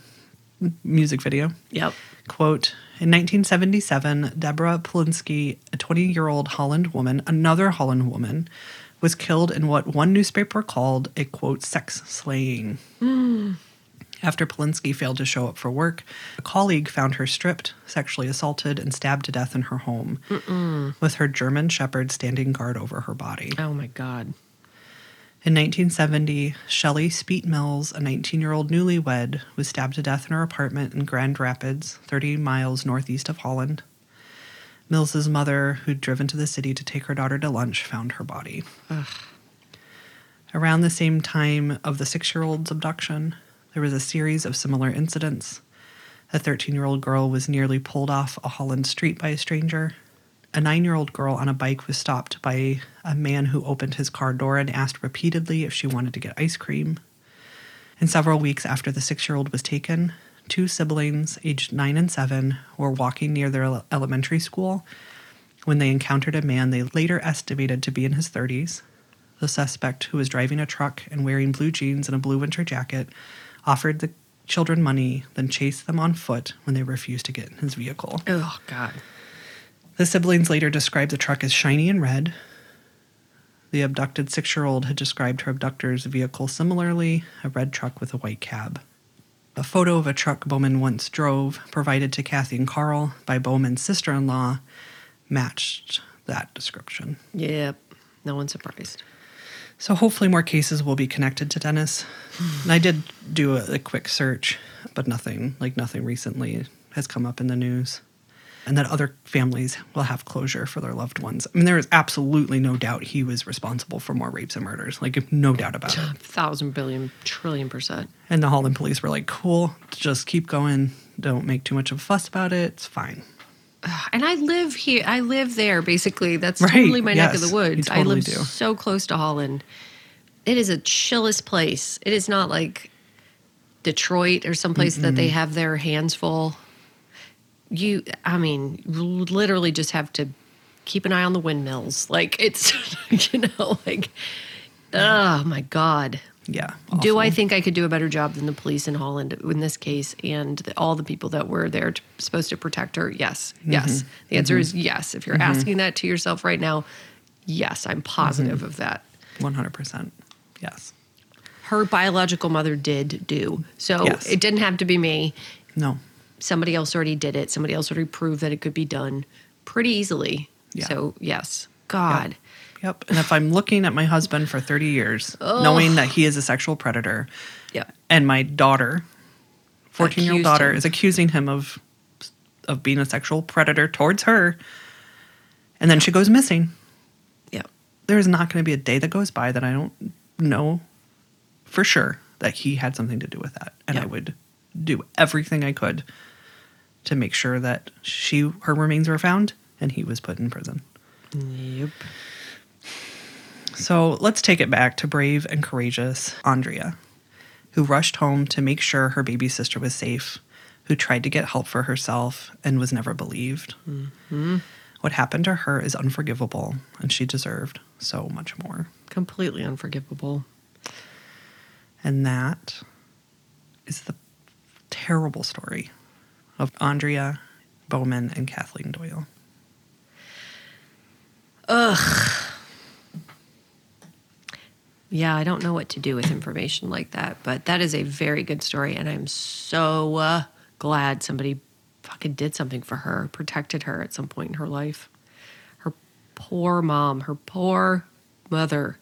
music video. Yep. Quote In 1977, Deborah Polinsky, a 20 year old Holland woman, another Holland woman, was killed in what one newspaper called a quote, sex slaying. After Polinsky failed to show up for work, a colleague found her stripped, sexually assaulted, and stabbed to death in her home, with her German Shepherd standing guard over her body. Oh my God. In 1970, Shelley Speet Mills, a 19 year old newlywed, was stabbed to death in her apartment in Grand Rapids, 30 miles northeast of Holland. Mills's mother, who'd driven to the city to take her daughter to lunch, found her body. Around the same time of the six year old's abduction, there was a series of similar incidents. A 13 year old girl was nearly pulled off a Holland street by a stranger. A nine year old girl on a bike was stopped by a man who opened his car door and asked repeatedly if she wanted to get ice cream. And several weeks after the six year old was taken, two siblings, aged nine and seven, were walking near their elementary school when they encountered a man they later estimated to be in his 30s. The suspect, who was driving a truck and wearing blue jeans and a blue winter jacket, offered the children money, then chased them on foot when they refused to get in his vehicle. Oh, God. The siblings later described the truck as shiny and red. The abducted six year old had described her abductor's vehicle similarly a red truck with a white cab. A photo of a truck Bowman once drove, provided to Kathy and Carl by Bowman's sister in law, matched that description. Yep. No one's surprised. So hopefully more cases will be connected to Dennis. And I did do a, a quick search, but nothing like nothing recently has come up in the news. And that other families will have closure for their loved ones. I mean, there is absolutely no doubt he was responsible for more rapes and murders. Like, no doubt about it. Thousand billion trillion percent. And the Holland police were like, cool, just keep going. Don't make too much of a fuss about it. It's fine. <sighs> And I live here. I live there. Basically, that's Right, totally my neck of the woods. you I live do. so close to Holland. It is a chillest place. It is not like Detroit or someplace that they have their hands full. You, I mean, literally just have to keep an eye on the windmills. Like it's, <laughs> you know, like, oh my god. Yeah. Do I think I could do a better job than the police in Holland in this case and the, all the people that were there to, supposed to protect her? Yes. Yes. The answer is yes. If you're asking that to yourself right now, yes, I'm positive of that. 100%. Yes. Her biological mother did do. So Yes. it didn't have to be me. No. Somebody else already did it. Somebody else already proved that it could be done pretty easily. Yeah. So, yes. God. Yep. And if I'm looking at my husband for 30 years, knowing that he is a sexual predator, Yep. and my daughter, 14 year old daughter, him. is accusing him of of being a sexual predator towards her, and then she goes missing. Yep. There is not going to be a day that goes by that I don't know for sure that he had something to do with that, and I would do everything I could to make sure that she her remains were found and he was put in prison. Yep. So let's take it back to brave and courageous Aundria, who rushed home to make sure her baby sister was safe, who tried to get help for herself and was never believed. Mm-hmm. What happened to her is unforgivable, and she deserved so much more. Completely unforgivable. And that is the terrible story of Aundria Bowman and Kathleen Doyle. Yeah, I don't know what to do with information like that, but that is a very good story, and I'm so uh, glad somebody fucking did something for her, protected her at some point in her life. Her poor mom, her poor mother.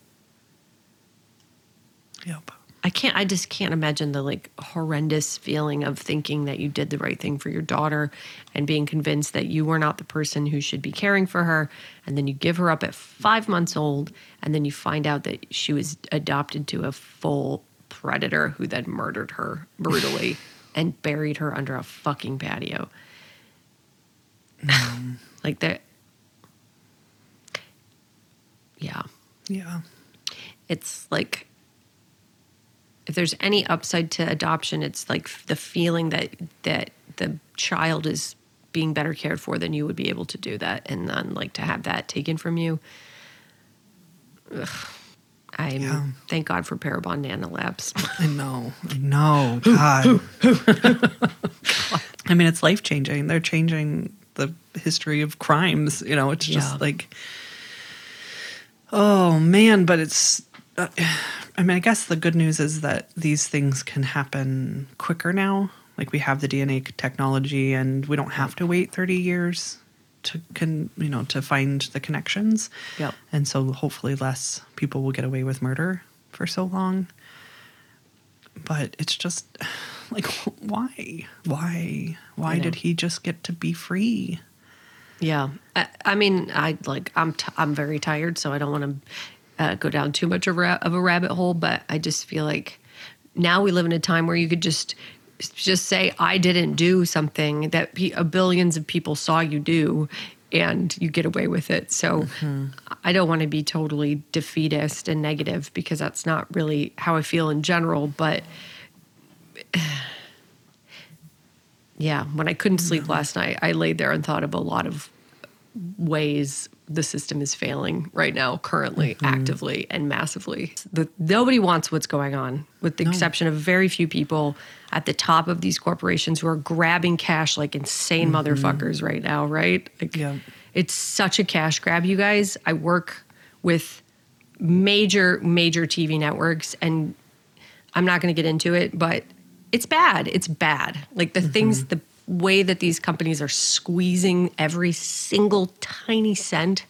Yep. I can't. I just can't imagine the like horrendous feeling of thinking that you did the right thing for your daughter, and being convinced that you were not the person who should be caring for her, and then you give her up at five months old, and then you find out that she was adopted to a full predator who then murdered her brutally <laughs> and buried her under a fucking patio. Mm. <laughs> like that. Yeah Yeah. it's like if there's any upside to adoption it's like the feeling that that the child is being better cared for than you would be able to do that and then like to have that taken from you Ugh. i'm Yeah. thank god for parabon nanolabs <laughs> I know. I know. God. <laughs> I mean, it's life changing. They're changing the history of crimes. You know, it's just Yeah. like, oh man. But it's. Uh, <sighs> I mean, I guess the good news is that these things can happen quicker now. Like we have the DNA technology, and we don't have to wait thirty years to can you know to find the connections. Yep. And so hopefully less people will get away with murder. for so long. But it's just <sighs> like, <laughs> why? Why? Why did he just get to be free? Yeah, I, I mean, I like I'm t- I'm very tired, so I don't want to uh, go down too much of a, ra- of a rabbit hole. But I just feel like now we live in a time where you could just just say I didn't do something that pe- uh, billions of people saw you do, and you get away with it. So I don't want to be totally defeatist and negative because that's not really how I feel in general. But <sighs> yeah, when I couldn't sleep last night, I laid there and thought of a lot of ways the system is failing right now, currently, mm-hmm. actively, and massively. The, nobody wants what's going on, with the exception of very few people at the top of these corporations who are grabbing cash like insane mm-hmm. motherfuckers right now, right? Like, Yeah. It's such a cash grab, you guys. I work with major, major TV networks, and I'm not going to get into it, but it's bad. It's bad. Like the mm-hmm. things, the way that these companies are squeezing every single tiny cent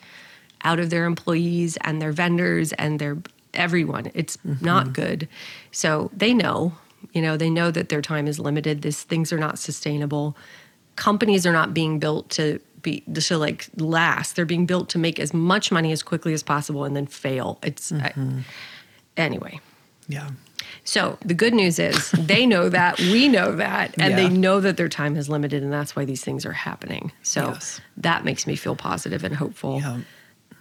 out of their employees and their vendors and their everyone. It's mm-hmm. not good. So they know, you know, they know that their time is limited. This things are not sustainable. Companies are not being built to be to like last. They're being built to make as much money as quickly as possible and then fail. It's I, mm-hmm. anyway. Yeah. So the good news is they know that, we know that, and they know that their time is limited, and that's why these things are happening. So Yes. that makes me feel positive and hopeful Yeah.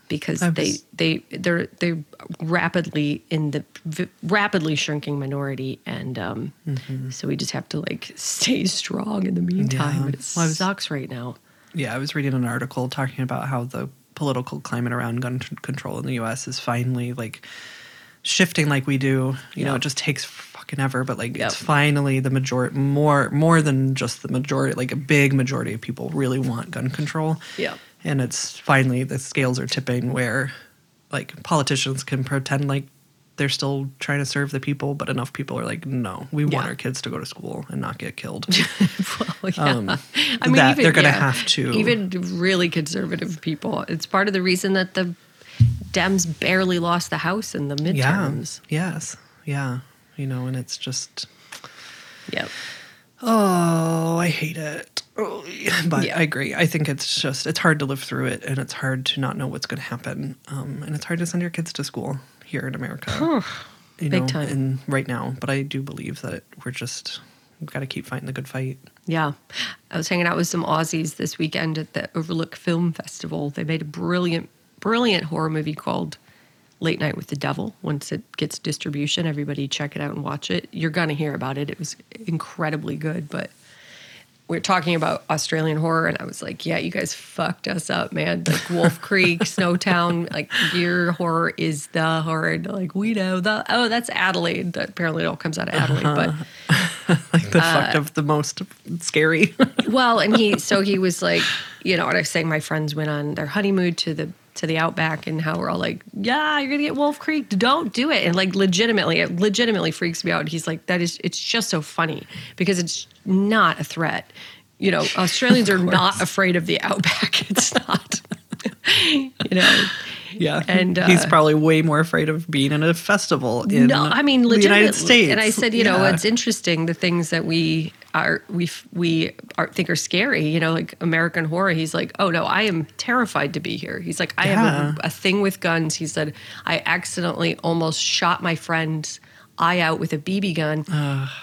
because I they they they're they're rapidly in the v- rapidly shrinking minority, and um, so we just have to like <laughs> stay strong in the meantime. Yeah. But it Well, was- sucks right now. Yeah, I was reading an article talking about how the political climate around gun t- control in the U.S. is finally like shifting, like we do. You know, it just takes fucking ever, but like Yep. it's finally the majority, more more than just the majority, like a big majority of people really want gun control. Yeah. and it's finally the scales are tipping where like politicians can pretend like they're still trying to serve the people, but enough people are like, no, we want our kids to go to school and not get killed. <laughs> Well, yeah. Um, that they're gonna have to- Even really conservative people. It's part of the reason that the Dems barely lost the House in the midterms. Yeah. Yes. Yeah. You know, and it's just Yep. oh, I hate it. Oh, <sighs> but Yeah. I agree. I think it's just it's hard to live through it, and it's hard to not know what's going to happen. Um, and it's hard to send your kids to school here in America. <sighs> you Big know, time. And right now, but I do believe that we're just we've got to keep fighting the good fight. Yeah. I was hanging out with some Aussies this weekend at the Overlook Film Festival. They made a brilliant, brilliant horror movie called Late Night with the Devil. Once it gets distribution, everybody check it out and watch it. You're going to hear about it. It was incredibly good, but we're talking about Australian horror, and I was like, "Yeah, you guys fucked us up, man. Like Wolf <laughs> Creek, Snowtown, like your horror is the horror. Like we know the oh, that's Adelaide. That apparently it all comes out of Adelaide, but <laughs> Like the Uh, fucked up, the most scary. well, and he so he was like, you know, and I was saying my friends went on their honeymoon to the to the outback and how we're all like, yeah, you're gonna get Wolf Creek. Don't do it. And like legitimately, it legitimately freaks me out. He's like, that is it's just so funny because it's not a threat. You know, Australians are not afraid of the outback. <laughs> It's not. <laughs> you know. Yeah, And, he's uh, probably way more afraid of being in a festival in no, I mean the. United States. And I said, you know, Yeah. it's interesting the things that we are we we are, think are scary. You know, like American horror. He's like, oh no, I am terrified to be here. He's like, I Yeah. have a, a thing with guns. He said, I accidentally almost shot my friend's eye out with a BB gun,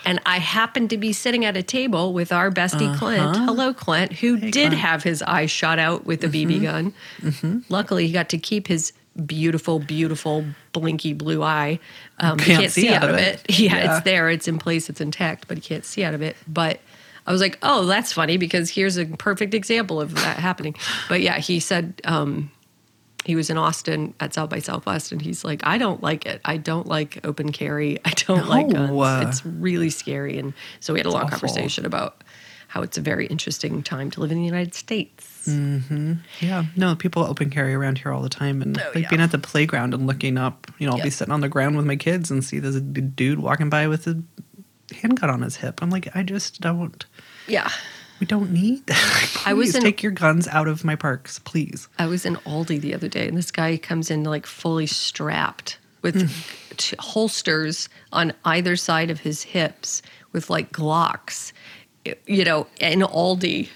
and I happened to be sitting at a table with our bestie Clint. Hello, Clint, who did Uh-huh. Clint. have his eye shot out with a Mm-hmm. BB gun. Luckily, he got to keep his beautiful, beautiful, blinky blue eye. Um, Can't can't see see out of it. it. Yeah, <laughs> Yeah. it's there. It's in place. It's intact, but he can't see out of it. But I was like, oh, that's funny because here's a perfect example of that happening. But yeah, he said um, he was in Austin at South by Southwest, and he's like, I don't like it. I don't like open carry. <laughs> I don't like No. guns. It's really scary. And so we had a long awful. conversation about how it's a very interesting time to live in the United States. Mm-hmm. Yeah, no, people open carry around here all the time, and oh, like Oh, yeah. being at the playground and looking up. You know, I'll be sitting on the ground with my kids and see this dude walking by with a handgun on his hip. I'm like, I just don't. Yeah. We don't need that. <laughs> I was in- take your guns out of my parks, please. I was in Aldi the other day, and this guy comes in like fully strapped with mm. t- holsters on either side of his hips with like Glocks, you know, in Aldi.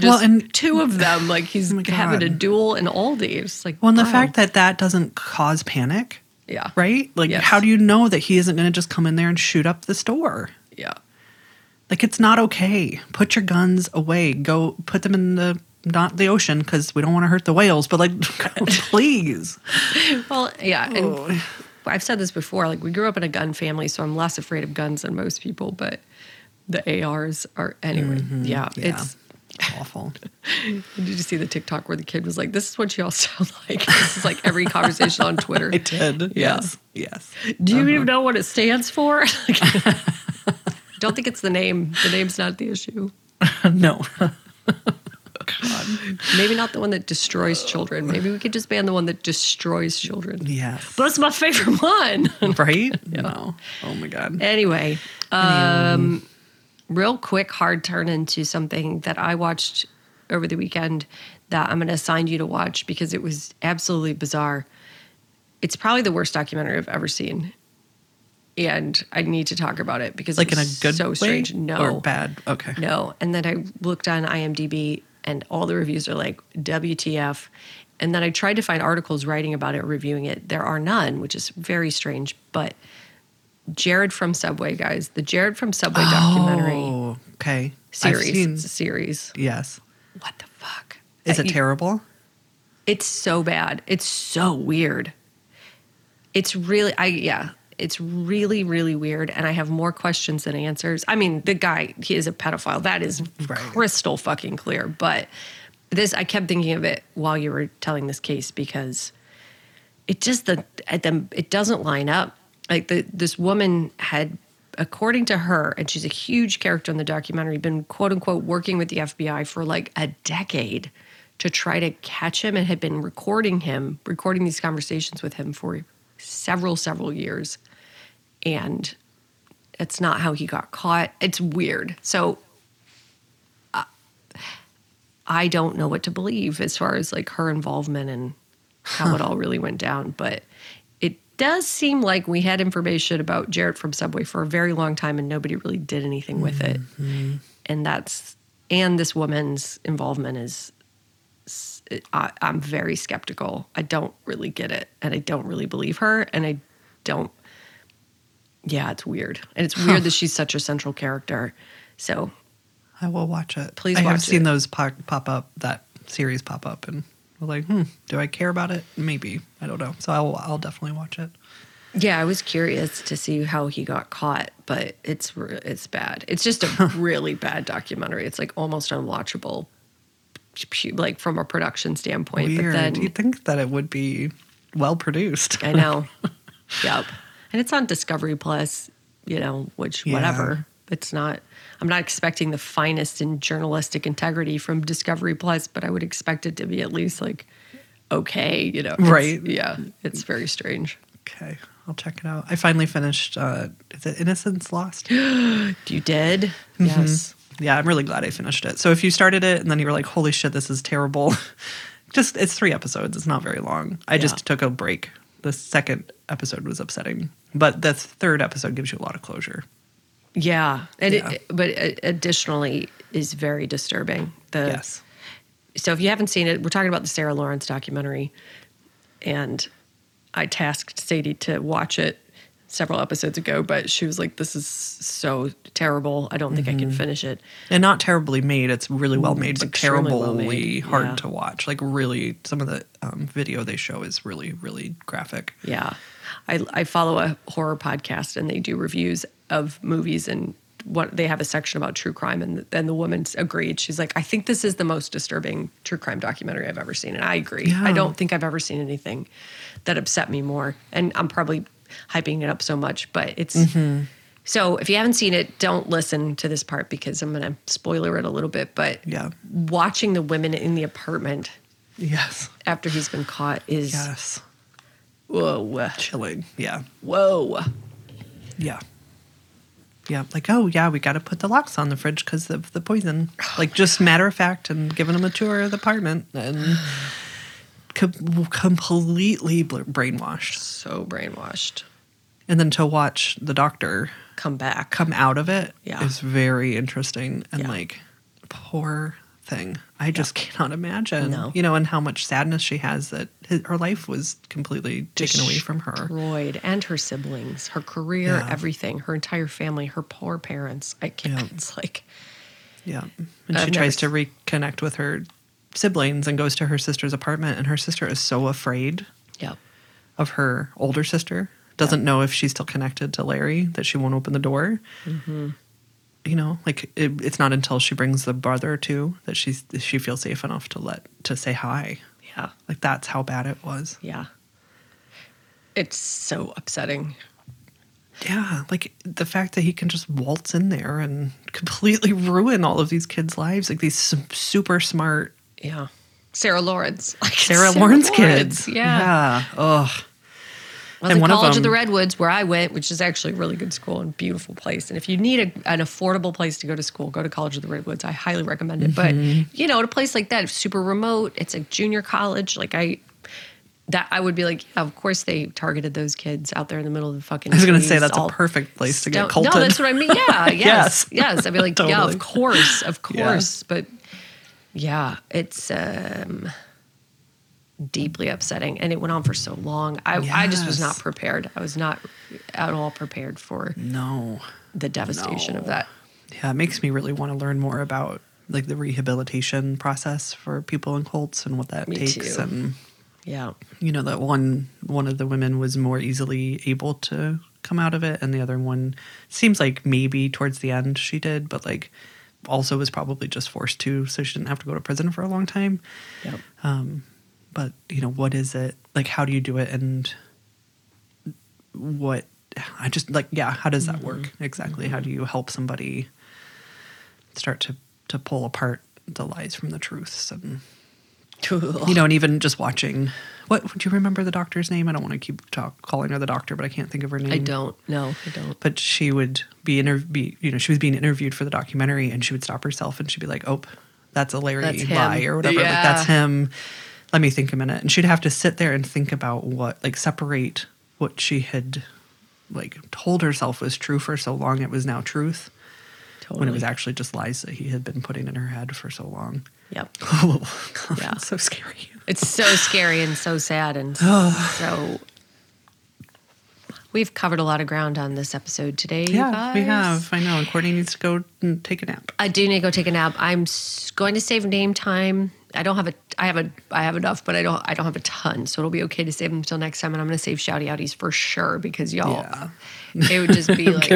Just Well, and- two of them, like he's <laughs> Oh having a duel in Aldi. It's like, Well, and the wow. fact that that doesn't cause panic, yeah, right? Like, Yes. how do you know that he isn't going to just come in there and shoot up the store? yeah, Like, it's not okay. Put your guns away. Go put them in the not the ocean because we don't want to hurt the whales. But like, <laughs> please. Well, yeah, and Oh. I've said this before. Like we grew up in a gun family, so I'm less afraid of guns than most people. But the ARs are anyway. Yeah, Mm-hmm. Yeah. it's. Awful. <laughs> Did you see the TikTok where the kid was like, "This is what you all <laughs> sound like." This is like every conversation on Twitter. I did. Yeah. Yes. Yes. Do you even know what it stands for? Don't think it's the name. The name's not the issue. <laughs> no. God. Maybe not the one that destroys children. Maybe we could just ban the one that destroys children. Yeah. But it's my favorite <laughs> one. right? <laughs> No. Oh my god. Anyway, um, real quick, hard turn into something that I watched over the weekend that I'm going to assign you to watch because it was absolutely bizarre. It's probably the worst documentary I've ever seen. And I need to talk about it because Like in a good so way strange. No, or bad? Okay. no. And then I looked on IMDb and all the reviews are like WTF. And then I tried to find articles writing about it, reviewing it. There are none, which is very strange. But Jared from Subway, guys, the Jared from Subway documentary Oh, okay. I've series. seen- It's a series. yes. What the fuck? Is it terrible? It's so bad. It's so weird. It's really, I, yeah, it's really, really weird. And I have more questions than answers. I mean, the guy, he is a pedophile. That is Right. crystal fucking clear. But this, I kept thinking of it while you were telling this case because it just, the, at the it doesn't line up. Like the, this woman had, according to her, and she's a huge character in the documentary, been quote unquote working with the FBI for like a decade to try to catch him and had been recording him, recording these conversations with him for several, several years. And it's not how he got caught. It's weird. So uh, I don't know what to believe as far as like her involvement and how it all really went down. But it does seem like we had information about Jared from Subway for a very long time and nobody really did anything with it. And that's, and this woman's involvement is I, I'm very skeptical. I don't really get it, and I don't really believe her, and I don't. Yeah, it's weird, and it's weird that <laughs> she's such a central character. So I will watch it. Please I have watch seen it. those pop, pop up, that series pop up, and we're like, hmm, do I care about it? Maybe. I don't know. So I'll, I'll definitely watch it. yeah, I was curious to see how he got caught, but it's it's bad. It's just a <laughs> really bad documentary. It's like almost unwatchable, like from a production standpoint. Weird. But then You'd think that it would be well produced. I know. <laughs> yep. And it's on Discovery Plus, you know, which Yeah. whatever. It's not I'm not expecting the finest in journalistic integrity from Discovery Plus, but I would expect it to be at least like okay, you know. Right. Yeah. It's very strange. Okay, I'll check it out. I finally finished. Uh, is it Innocence Lost? <gasps> You did? Mm-hmm. Yes. Yeah, I'm really glad I finished it. So if you started it and then you were like, "Holy shit, this is terrible," <laughs> just it's three episodes. It's not very long. I Yeah. just took a break. The second episode was upsetting, but the third episode gives you a lot of closure. Yeah. And Yeah. it but additionally is very disturbing. The yes. so if you haven't seen it, we're talking about the Sarah Lawrence documentary, and I tasked Sadie to watch it several episodes ago, but she was like, "This is so terrible. I don't think I Mm-hmm. can finish it." and not terribly made. It's really well made, It's extremely terribly well made, hard yeah. to watch. Like really, some of the um, video they show is really, really graphic. Yeah, I I follow a horror podcast, and they do reviews of movies and. What they have a section about true crime, and then the woman agreed. She's like, "I think this is the most disturbing true crime documentary I've ever seen," and I agree. Yeah. I don't think I've ever seen anything that upset me more. And I'm probably hyping it up so much, but it's Mm-hmm. so if you haven't seen it, don't listen to this part because I'm gonna spoiler it a little bit. But Yeah. watching the women in the apartment Yes. after he's been caught is Yes. whoa, Chilling. Yeah. whoa. Yeah. Yeah. Like, oh, yeah, we got to put the locks on the fridge because of the poison. <sighs> Like, just matter of fact, and giving them a tour of the apartment and <sighs> <sighs> com- completely brainwashed. So brainwashed. And then to watch the doctor come back. come out of it Yeah. is very interesting and Yeah. like poor thing. I just cannot imagine. No. You know, and how much sadness she has that his, her life was completely taken away from her. Destroyed, and her siblings, her career, Yeah. everything, her entire family, her poor parents. I can't. Yeah. <laughs> It's like Yeah. And I've she never tries to reconnect with her siblings and goes to her sister's apartment and her sister is so afraid yeah, of her older sister. Doesn't know if she's still connected to Larry that she won't open the door. Mm-hmm. You know, like it, it's not until she brings the brother too that she's she feels safe enough to let to say hi. yeah, Like that's how bad it was. yeah. It's so upsetting. Yeah, like the fact that he can just waltz in there and completely <laughs> ruin all of these kids' lives, like these super smart Yeah, Sarah Lawrence, <laughs> like Sarah, Lawrence, kids. Yeah. yeah. Ugh. Well, And the one of College of, them- the Redwoods, where I went, which is actually a really good school and beautiful place. And if you need a, an affordable place to go to school, go to College of the Redwoods. I highly recommend it. Mm-hmm. But you know, at a place like that, it's super remote. It's a junior college. Like I, that I would be like, yeah, of course they targeted those kids out there in the middle of the fucking. I was going to say that's a perfect place to get culted. No, that's what I mean. Yeah, <laughs> yes, Yes. yes. I'd be like, yeah, of course, of <laughs> Yeah. course. But yeah, it's um, deeply upsetting, and it went on for so long. I, I just was not prepared. I was not at all prepared for no. the devastation of that. Yeah, it makes me really want to learn more about like the rehabilitation process for people in cults and what that Me takes too. and Yeah, you know that one one of the women was more easily able to come out of it and the other one seems like maybe towards the end she did but like also was probably just forced to so she didn't have to go to prison for a long time. Yeah, um, but you know what is it? Like how do you do it? And what i just like yeah how does that mm-hmm. work exactly? How mm-hmm. do you help somebody start to to pull apart the lies from the truths and <laughs> you know and even just watching what do you remember the doctor's name? I don't want to keep talk, calling her the doctor but i can't think of her name. I don't. No, I don't. but she would be inter- be you know she was being interviewed for the documentary and she would stop herself and she'd be like oh that's a larry That's lie or whatever like that's him. Let me think a minute. And she'd have to sit there and think about what like separate what she had like told herself was true for so long it was now truth Totally. when it was actually just lies that he had been putting in her head for so long Yep. <laughs> oh God, Yeah. so scary It's so scary and so sad and <sighs> so. We've covered a lot of ground on this episode today. yeah we have i know and courtney needs to go and take a nap I do need to go take a nap. I'm going to save name time. I don't have a. I have a. I have enough, but I don't. I don't have a ton, so it'll be okay to save them until next time. And I'm going to save shouty outies for sure because y'all. Yeah. It would just be <laughs> like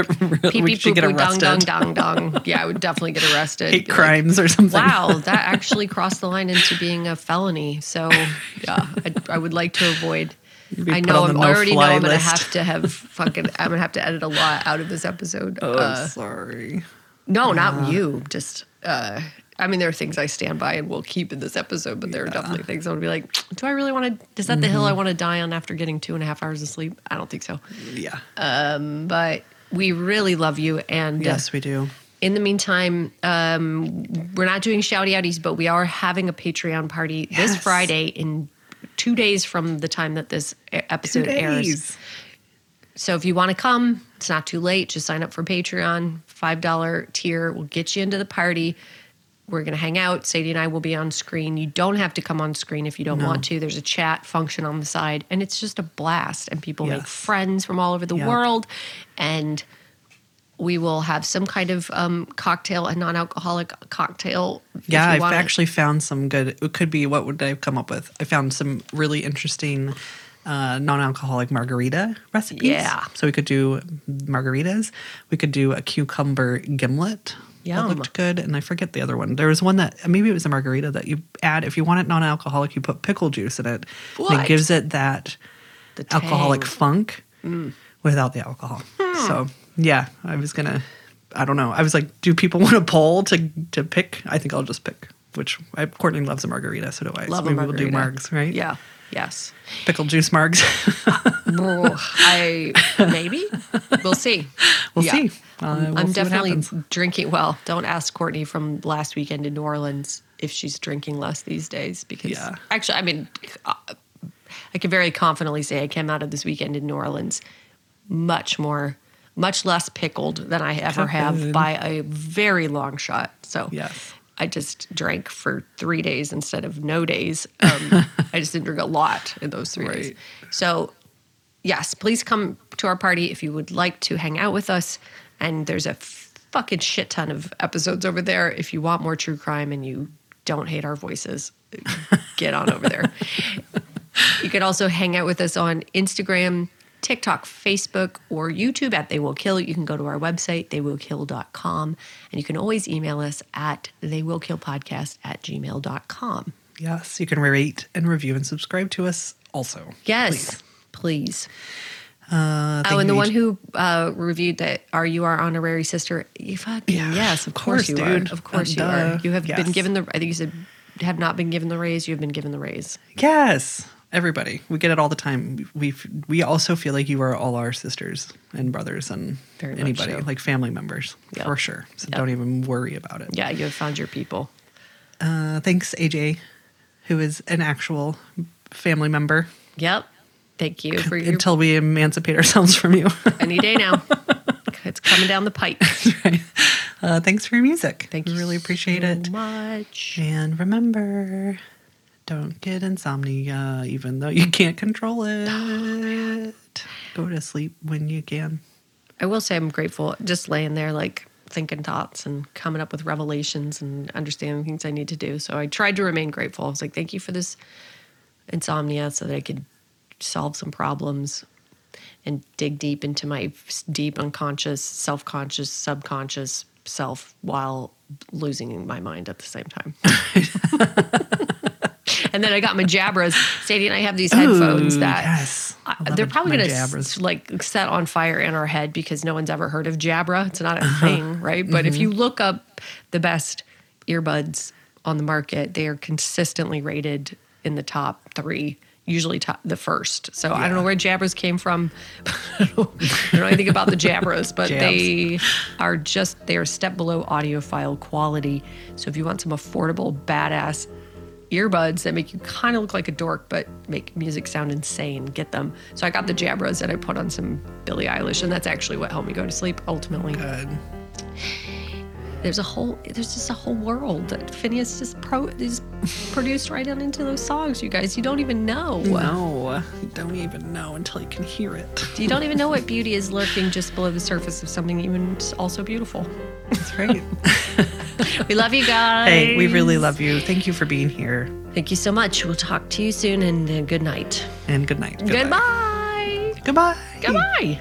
pee pee poo dong dong dong dong. Yeah, I would definitely get arrested. hate Be like, crimes or something wow, <laughs> that actually crossed the line into being a felony. So yeah, I, I would like to avoid. I know I'm the already know I'm gonna list. have to have <laughs> fucking. I'm gonna have to edit a lot out of this episode. Oh, Uh, sorry. no, not you. Just, uh, I mean, there are things I stand by and will keep in this episode, but there are definitely things I would be like, <tsk> do I really want to? Is that the Mm-hmm. hill I want to die on after getting two and a half hours of sleep? I don't think so. Yeah. But we really love you. And uh, yes, we do. in the meantime, um, we're not doing shouty outies, but we are having a Patreon party this Friday in two days from the time that this episode airs. So if you want to come, it's not too late. Just sign up for Patreon. $5 tier will get you into the party. We're going to hang out. Sadie and I will be on screen. You don't have to come on screen if you don't want to. There's a chat function on the side, and it's just a blast. And people make friends from all over the Yep. world. And we will have some kind of um, cocktail, a non alcoholic cocktail. if Yeah, you I've actually found some good. It could be what would I come up with? I found some really interesting uh, non-alcoholic margarita recipes. Yeah. So we could do margaritas. We could do a cucumber gimlet. Yum. That looked good, and I forget the other one. There was one that maybe it was a margarita that you add if you want it non-alcoholic. You put pickle juice in it. And What? it gives it that The alcoholic tang. Mm. funk without the alcohol. Hmm. So yeah, I was gonna. I don't know. I was like, do people <laughs> want a poll to to pick? I think I'll just pick. Which I, Courtney loves a margarita, so do I. Love so a maybe we'll do margarita. margs, right? Yeah. Yes. pickle juice margs. <laughs> I maybe we'll see. <laughs> we'll Yeah. see. Uh, we'll I'm what definitely drinking. Well, don't ask Courtney from last weekend in New Orleans if she's drinking less these days. Because Yeah. actually, I mean, uh, I can very confidently say I came out of this weekend in New Orleans much more, much less pickled than I ever have by a very long shot. So Yes. I just drank for three days instead of no days. Um, <laughs> I just didn't drink a lot in those three days. So, yes, please come to our party if you would like to hang out with us. And there's a fucking shit ton of episodes over there. If you want more true crime and you don't hate our voices, get on over there. <laughs> You can also hang out with us on Instagram, TikTok, Facebook, or YouTube at They Will Kill. You can go to our website, theywillkill.com, and you can always email us at theywillkillpodcast at gmail.com. Yes, you can rate and review and subscribe to us also. Yes, please. Uh, Oh, and the one each- who uh, reviewed that, are you our honorary sister? You fucking, Yeah, yes, of of course, course, you dude. are. Of course Uh, you are. You have been given the, I think you said, have not been given the raise. You have been given the raise. Yes, everybody. We get it all the time. We we also feel like you are all our sisters and brothers and Very anybody, so. like family members, Yep. for sure. So Yep. don't even worry about it. Yeah, you have found your people. Uh, thanks, AJ, who is an actual family member. Yep. Thank you for your Until we emancipate ourselves from you. <laughs> any day now. it's coming down the pipe. uh, thanks for your music. Thank we you really appreciate so it. much. And remember, don't get insomnia, even though you can't control it. <gasps> Oh, Go to sleep when you can. I will say I'm grateful just laying there like thinking thoughts and coming up with revelations and understanding things I need to do. So I tried to remain grateful. I was like, thank you for this insomnia so that I could solve some problems and dig deep into my deep unconscious, self-conscious, subconscious self while losing my mind at the same time. <laughs> <laughs> <laughs> and then I got my Jabras. Sadie and I have these headphones Ooh, that yes. I they're probably going to like set on fire in our head because no one's ever heard of Jabra. It's not a Uh-huh. thing, right? But Mm-hmm. if you look up the best earbuds on the market, they are consistently rated in the top three, usually top the first. So I don't know where Jabras came from. <laughs> I don't know anything about the Jabras, but <laughs> Jabs. they are just they are a step below audiophile quality. So if you want some affordable, badass earbuds that make you kind of look like a dork but make music sound insane, get them. So I got the Jabras and I put on some Billie Eilish, and that's actually what helped me go to sleep ultimately. Good. There's a whole there's just a whole world that Phineas just pro is <laughs> produced right on into those songs, you guys. You don't even know. No, you don't even know until you can hear it. You don't even know what <laughs> beauty is lurking just below the surface of something even also beautiful. That's right. <laughs> We love you guys. hey, we really love you. Thank you for being here. Thank you so much. We'll talk to you soon and uh, good night. And good night. Goodbye. Goodbye. Goodbye.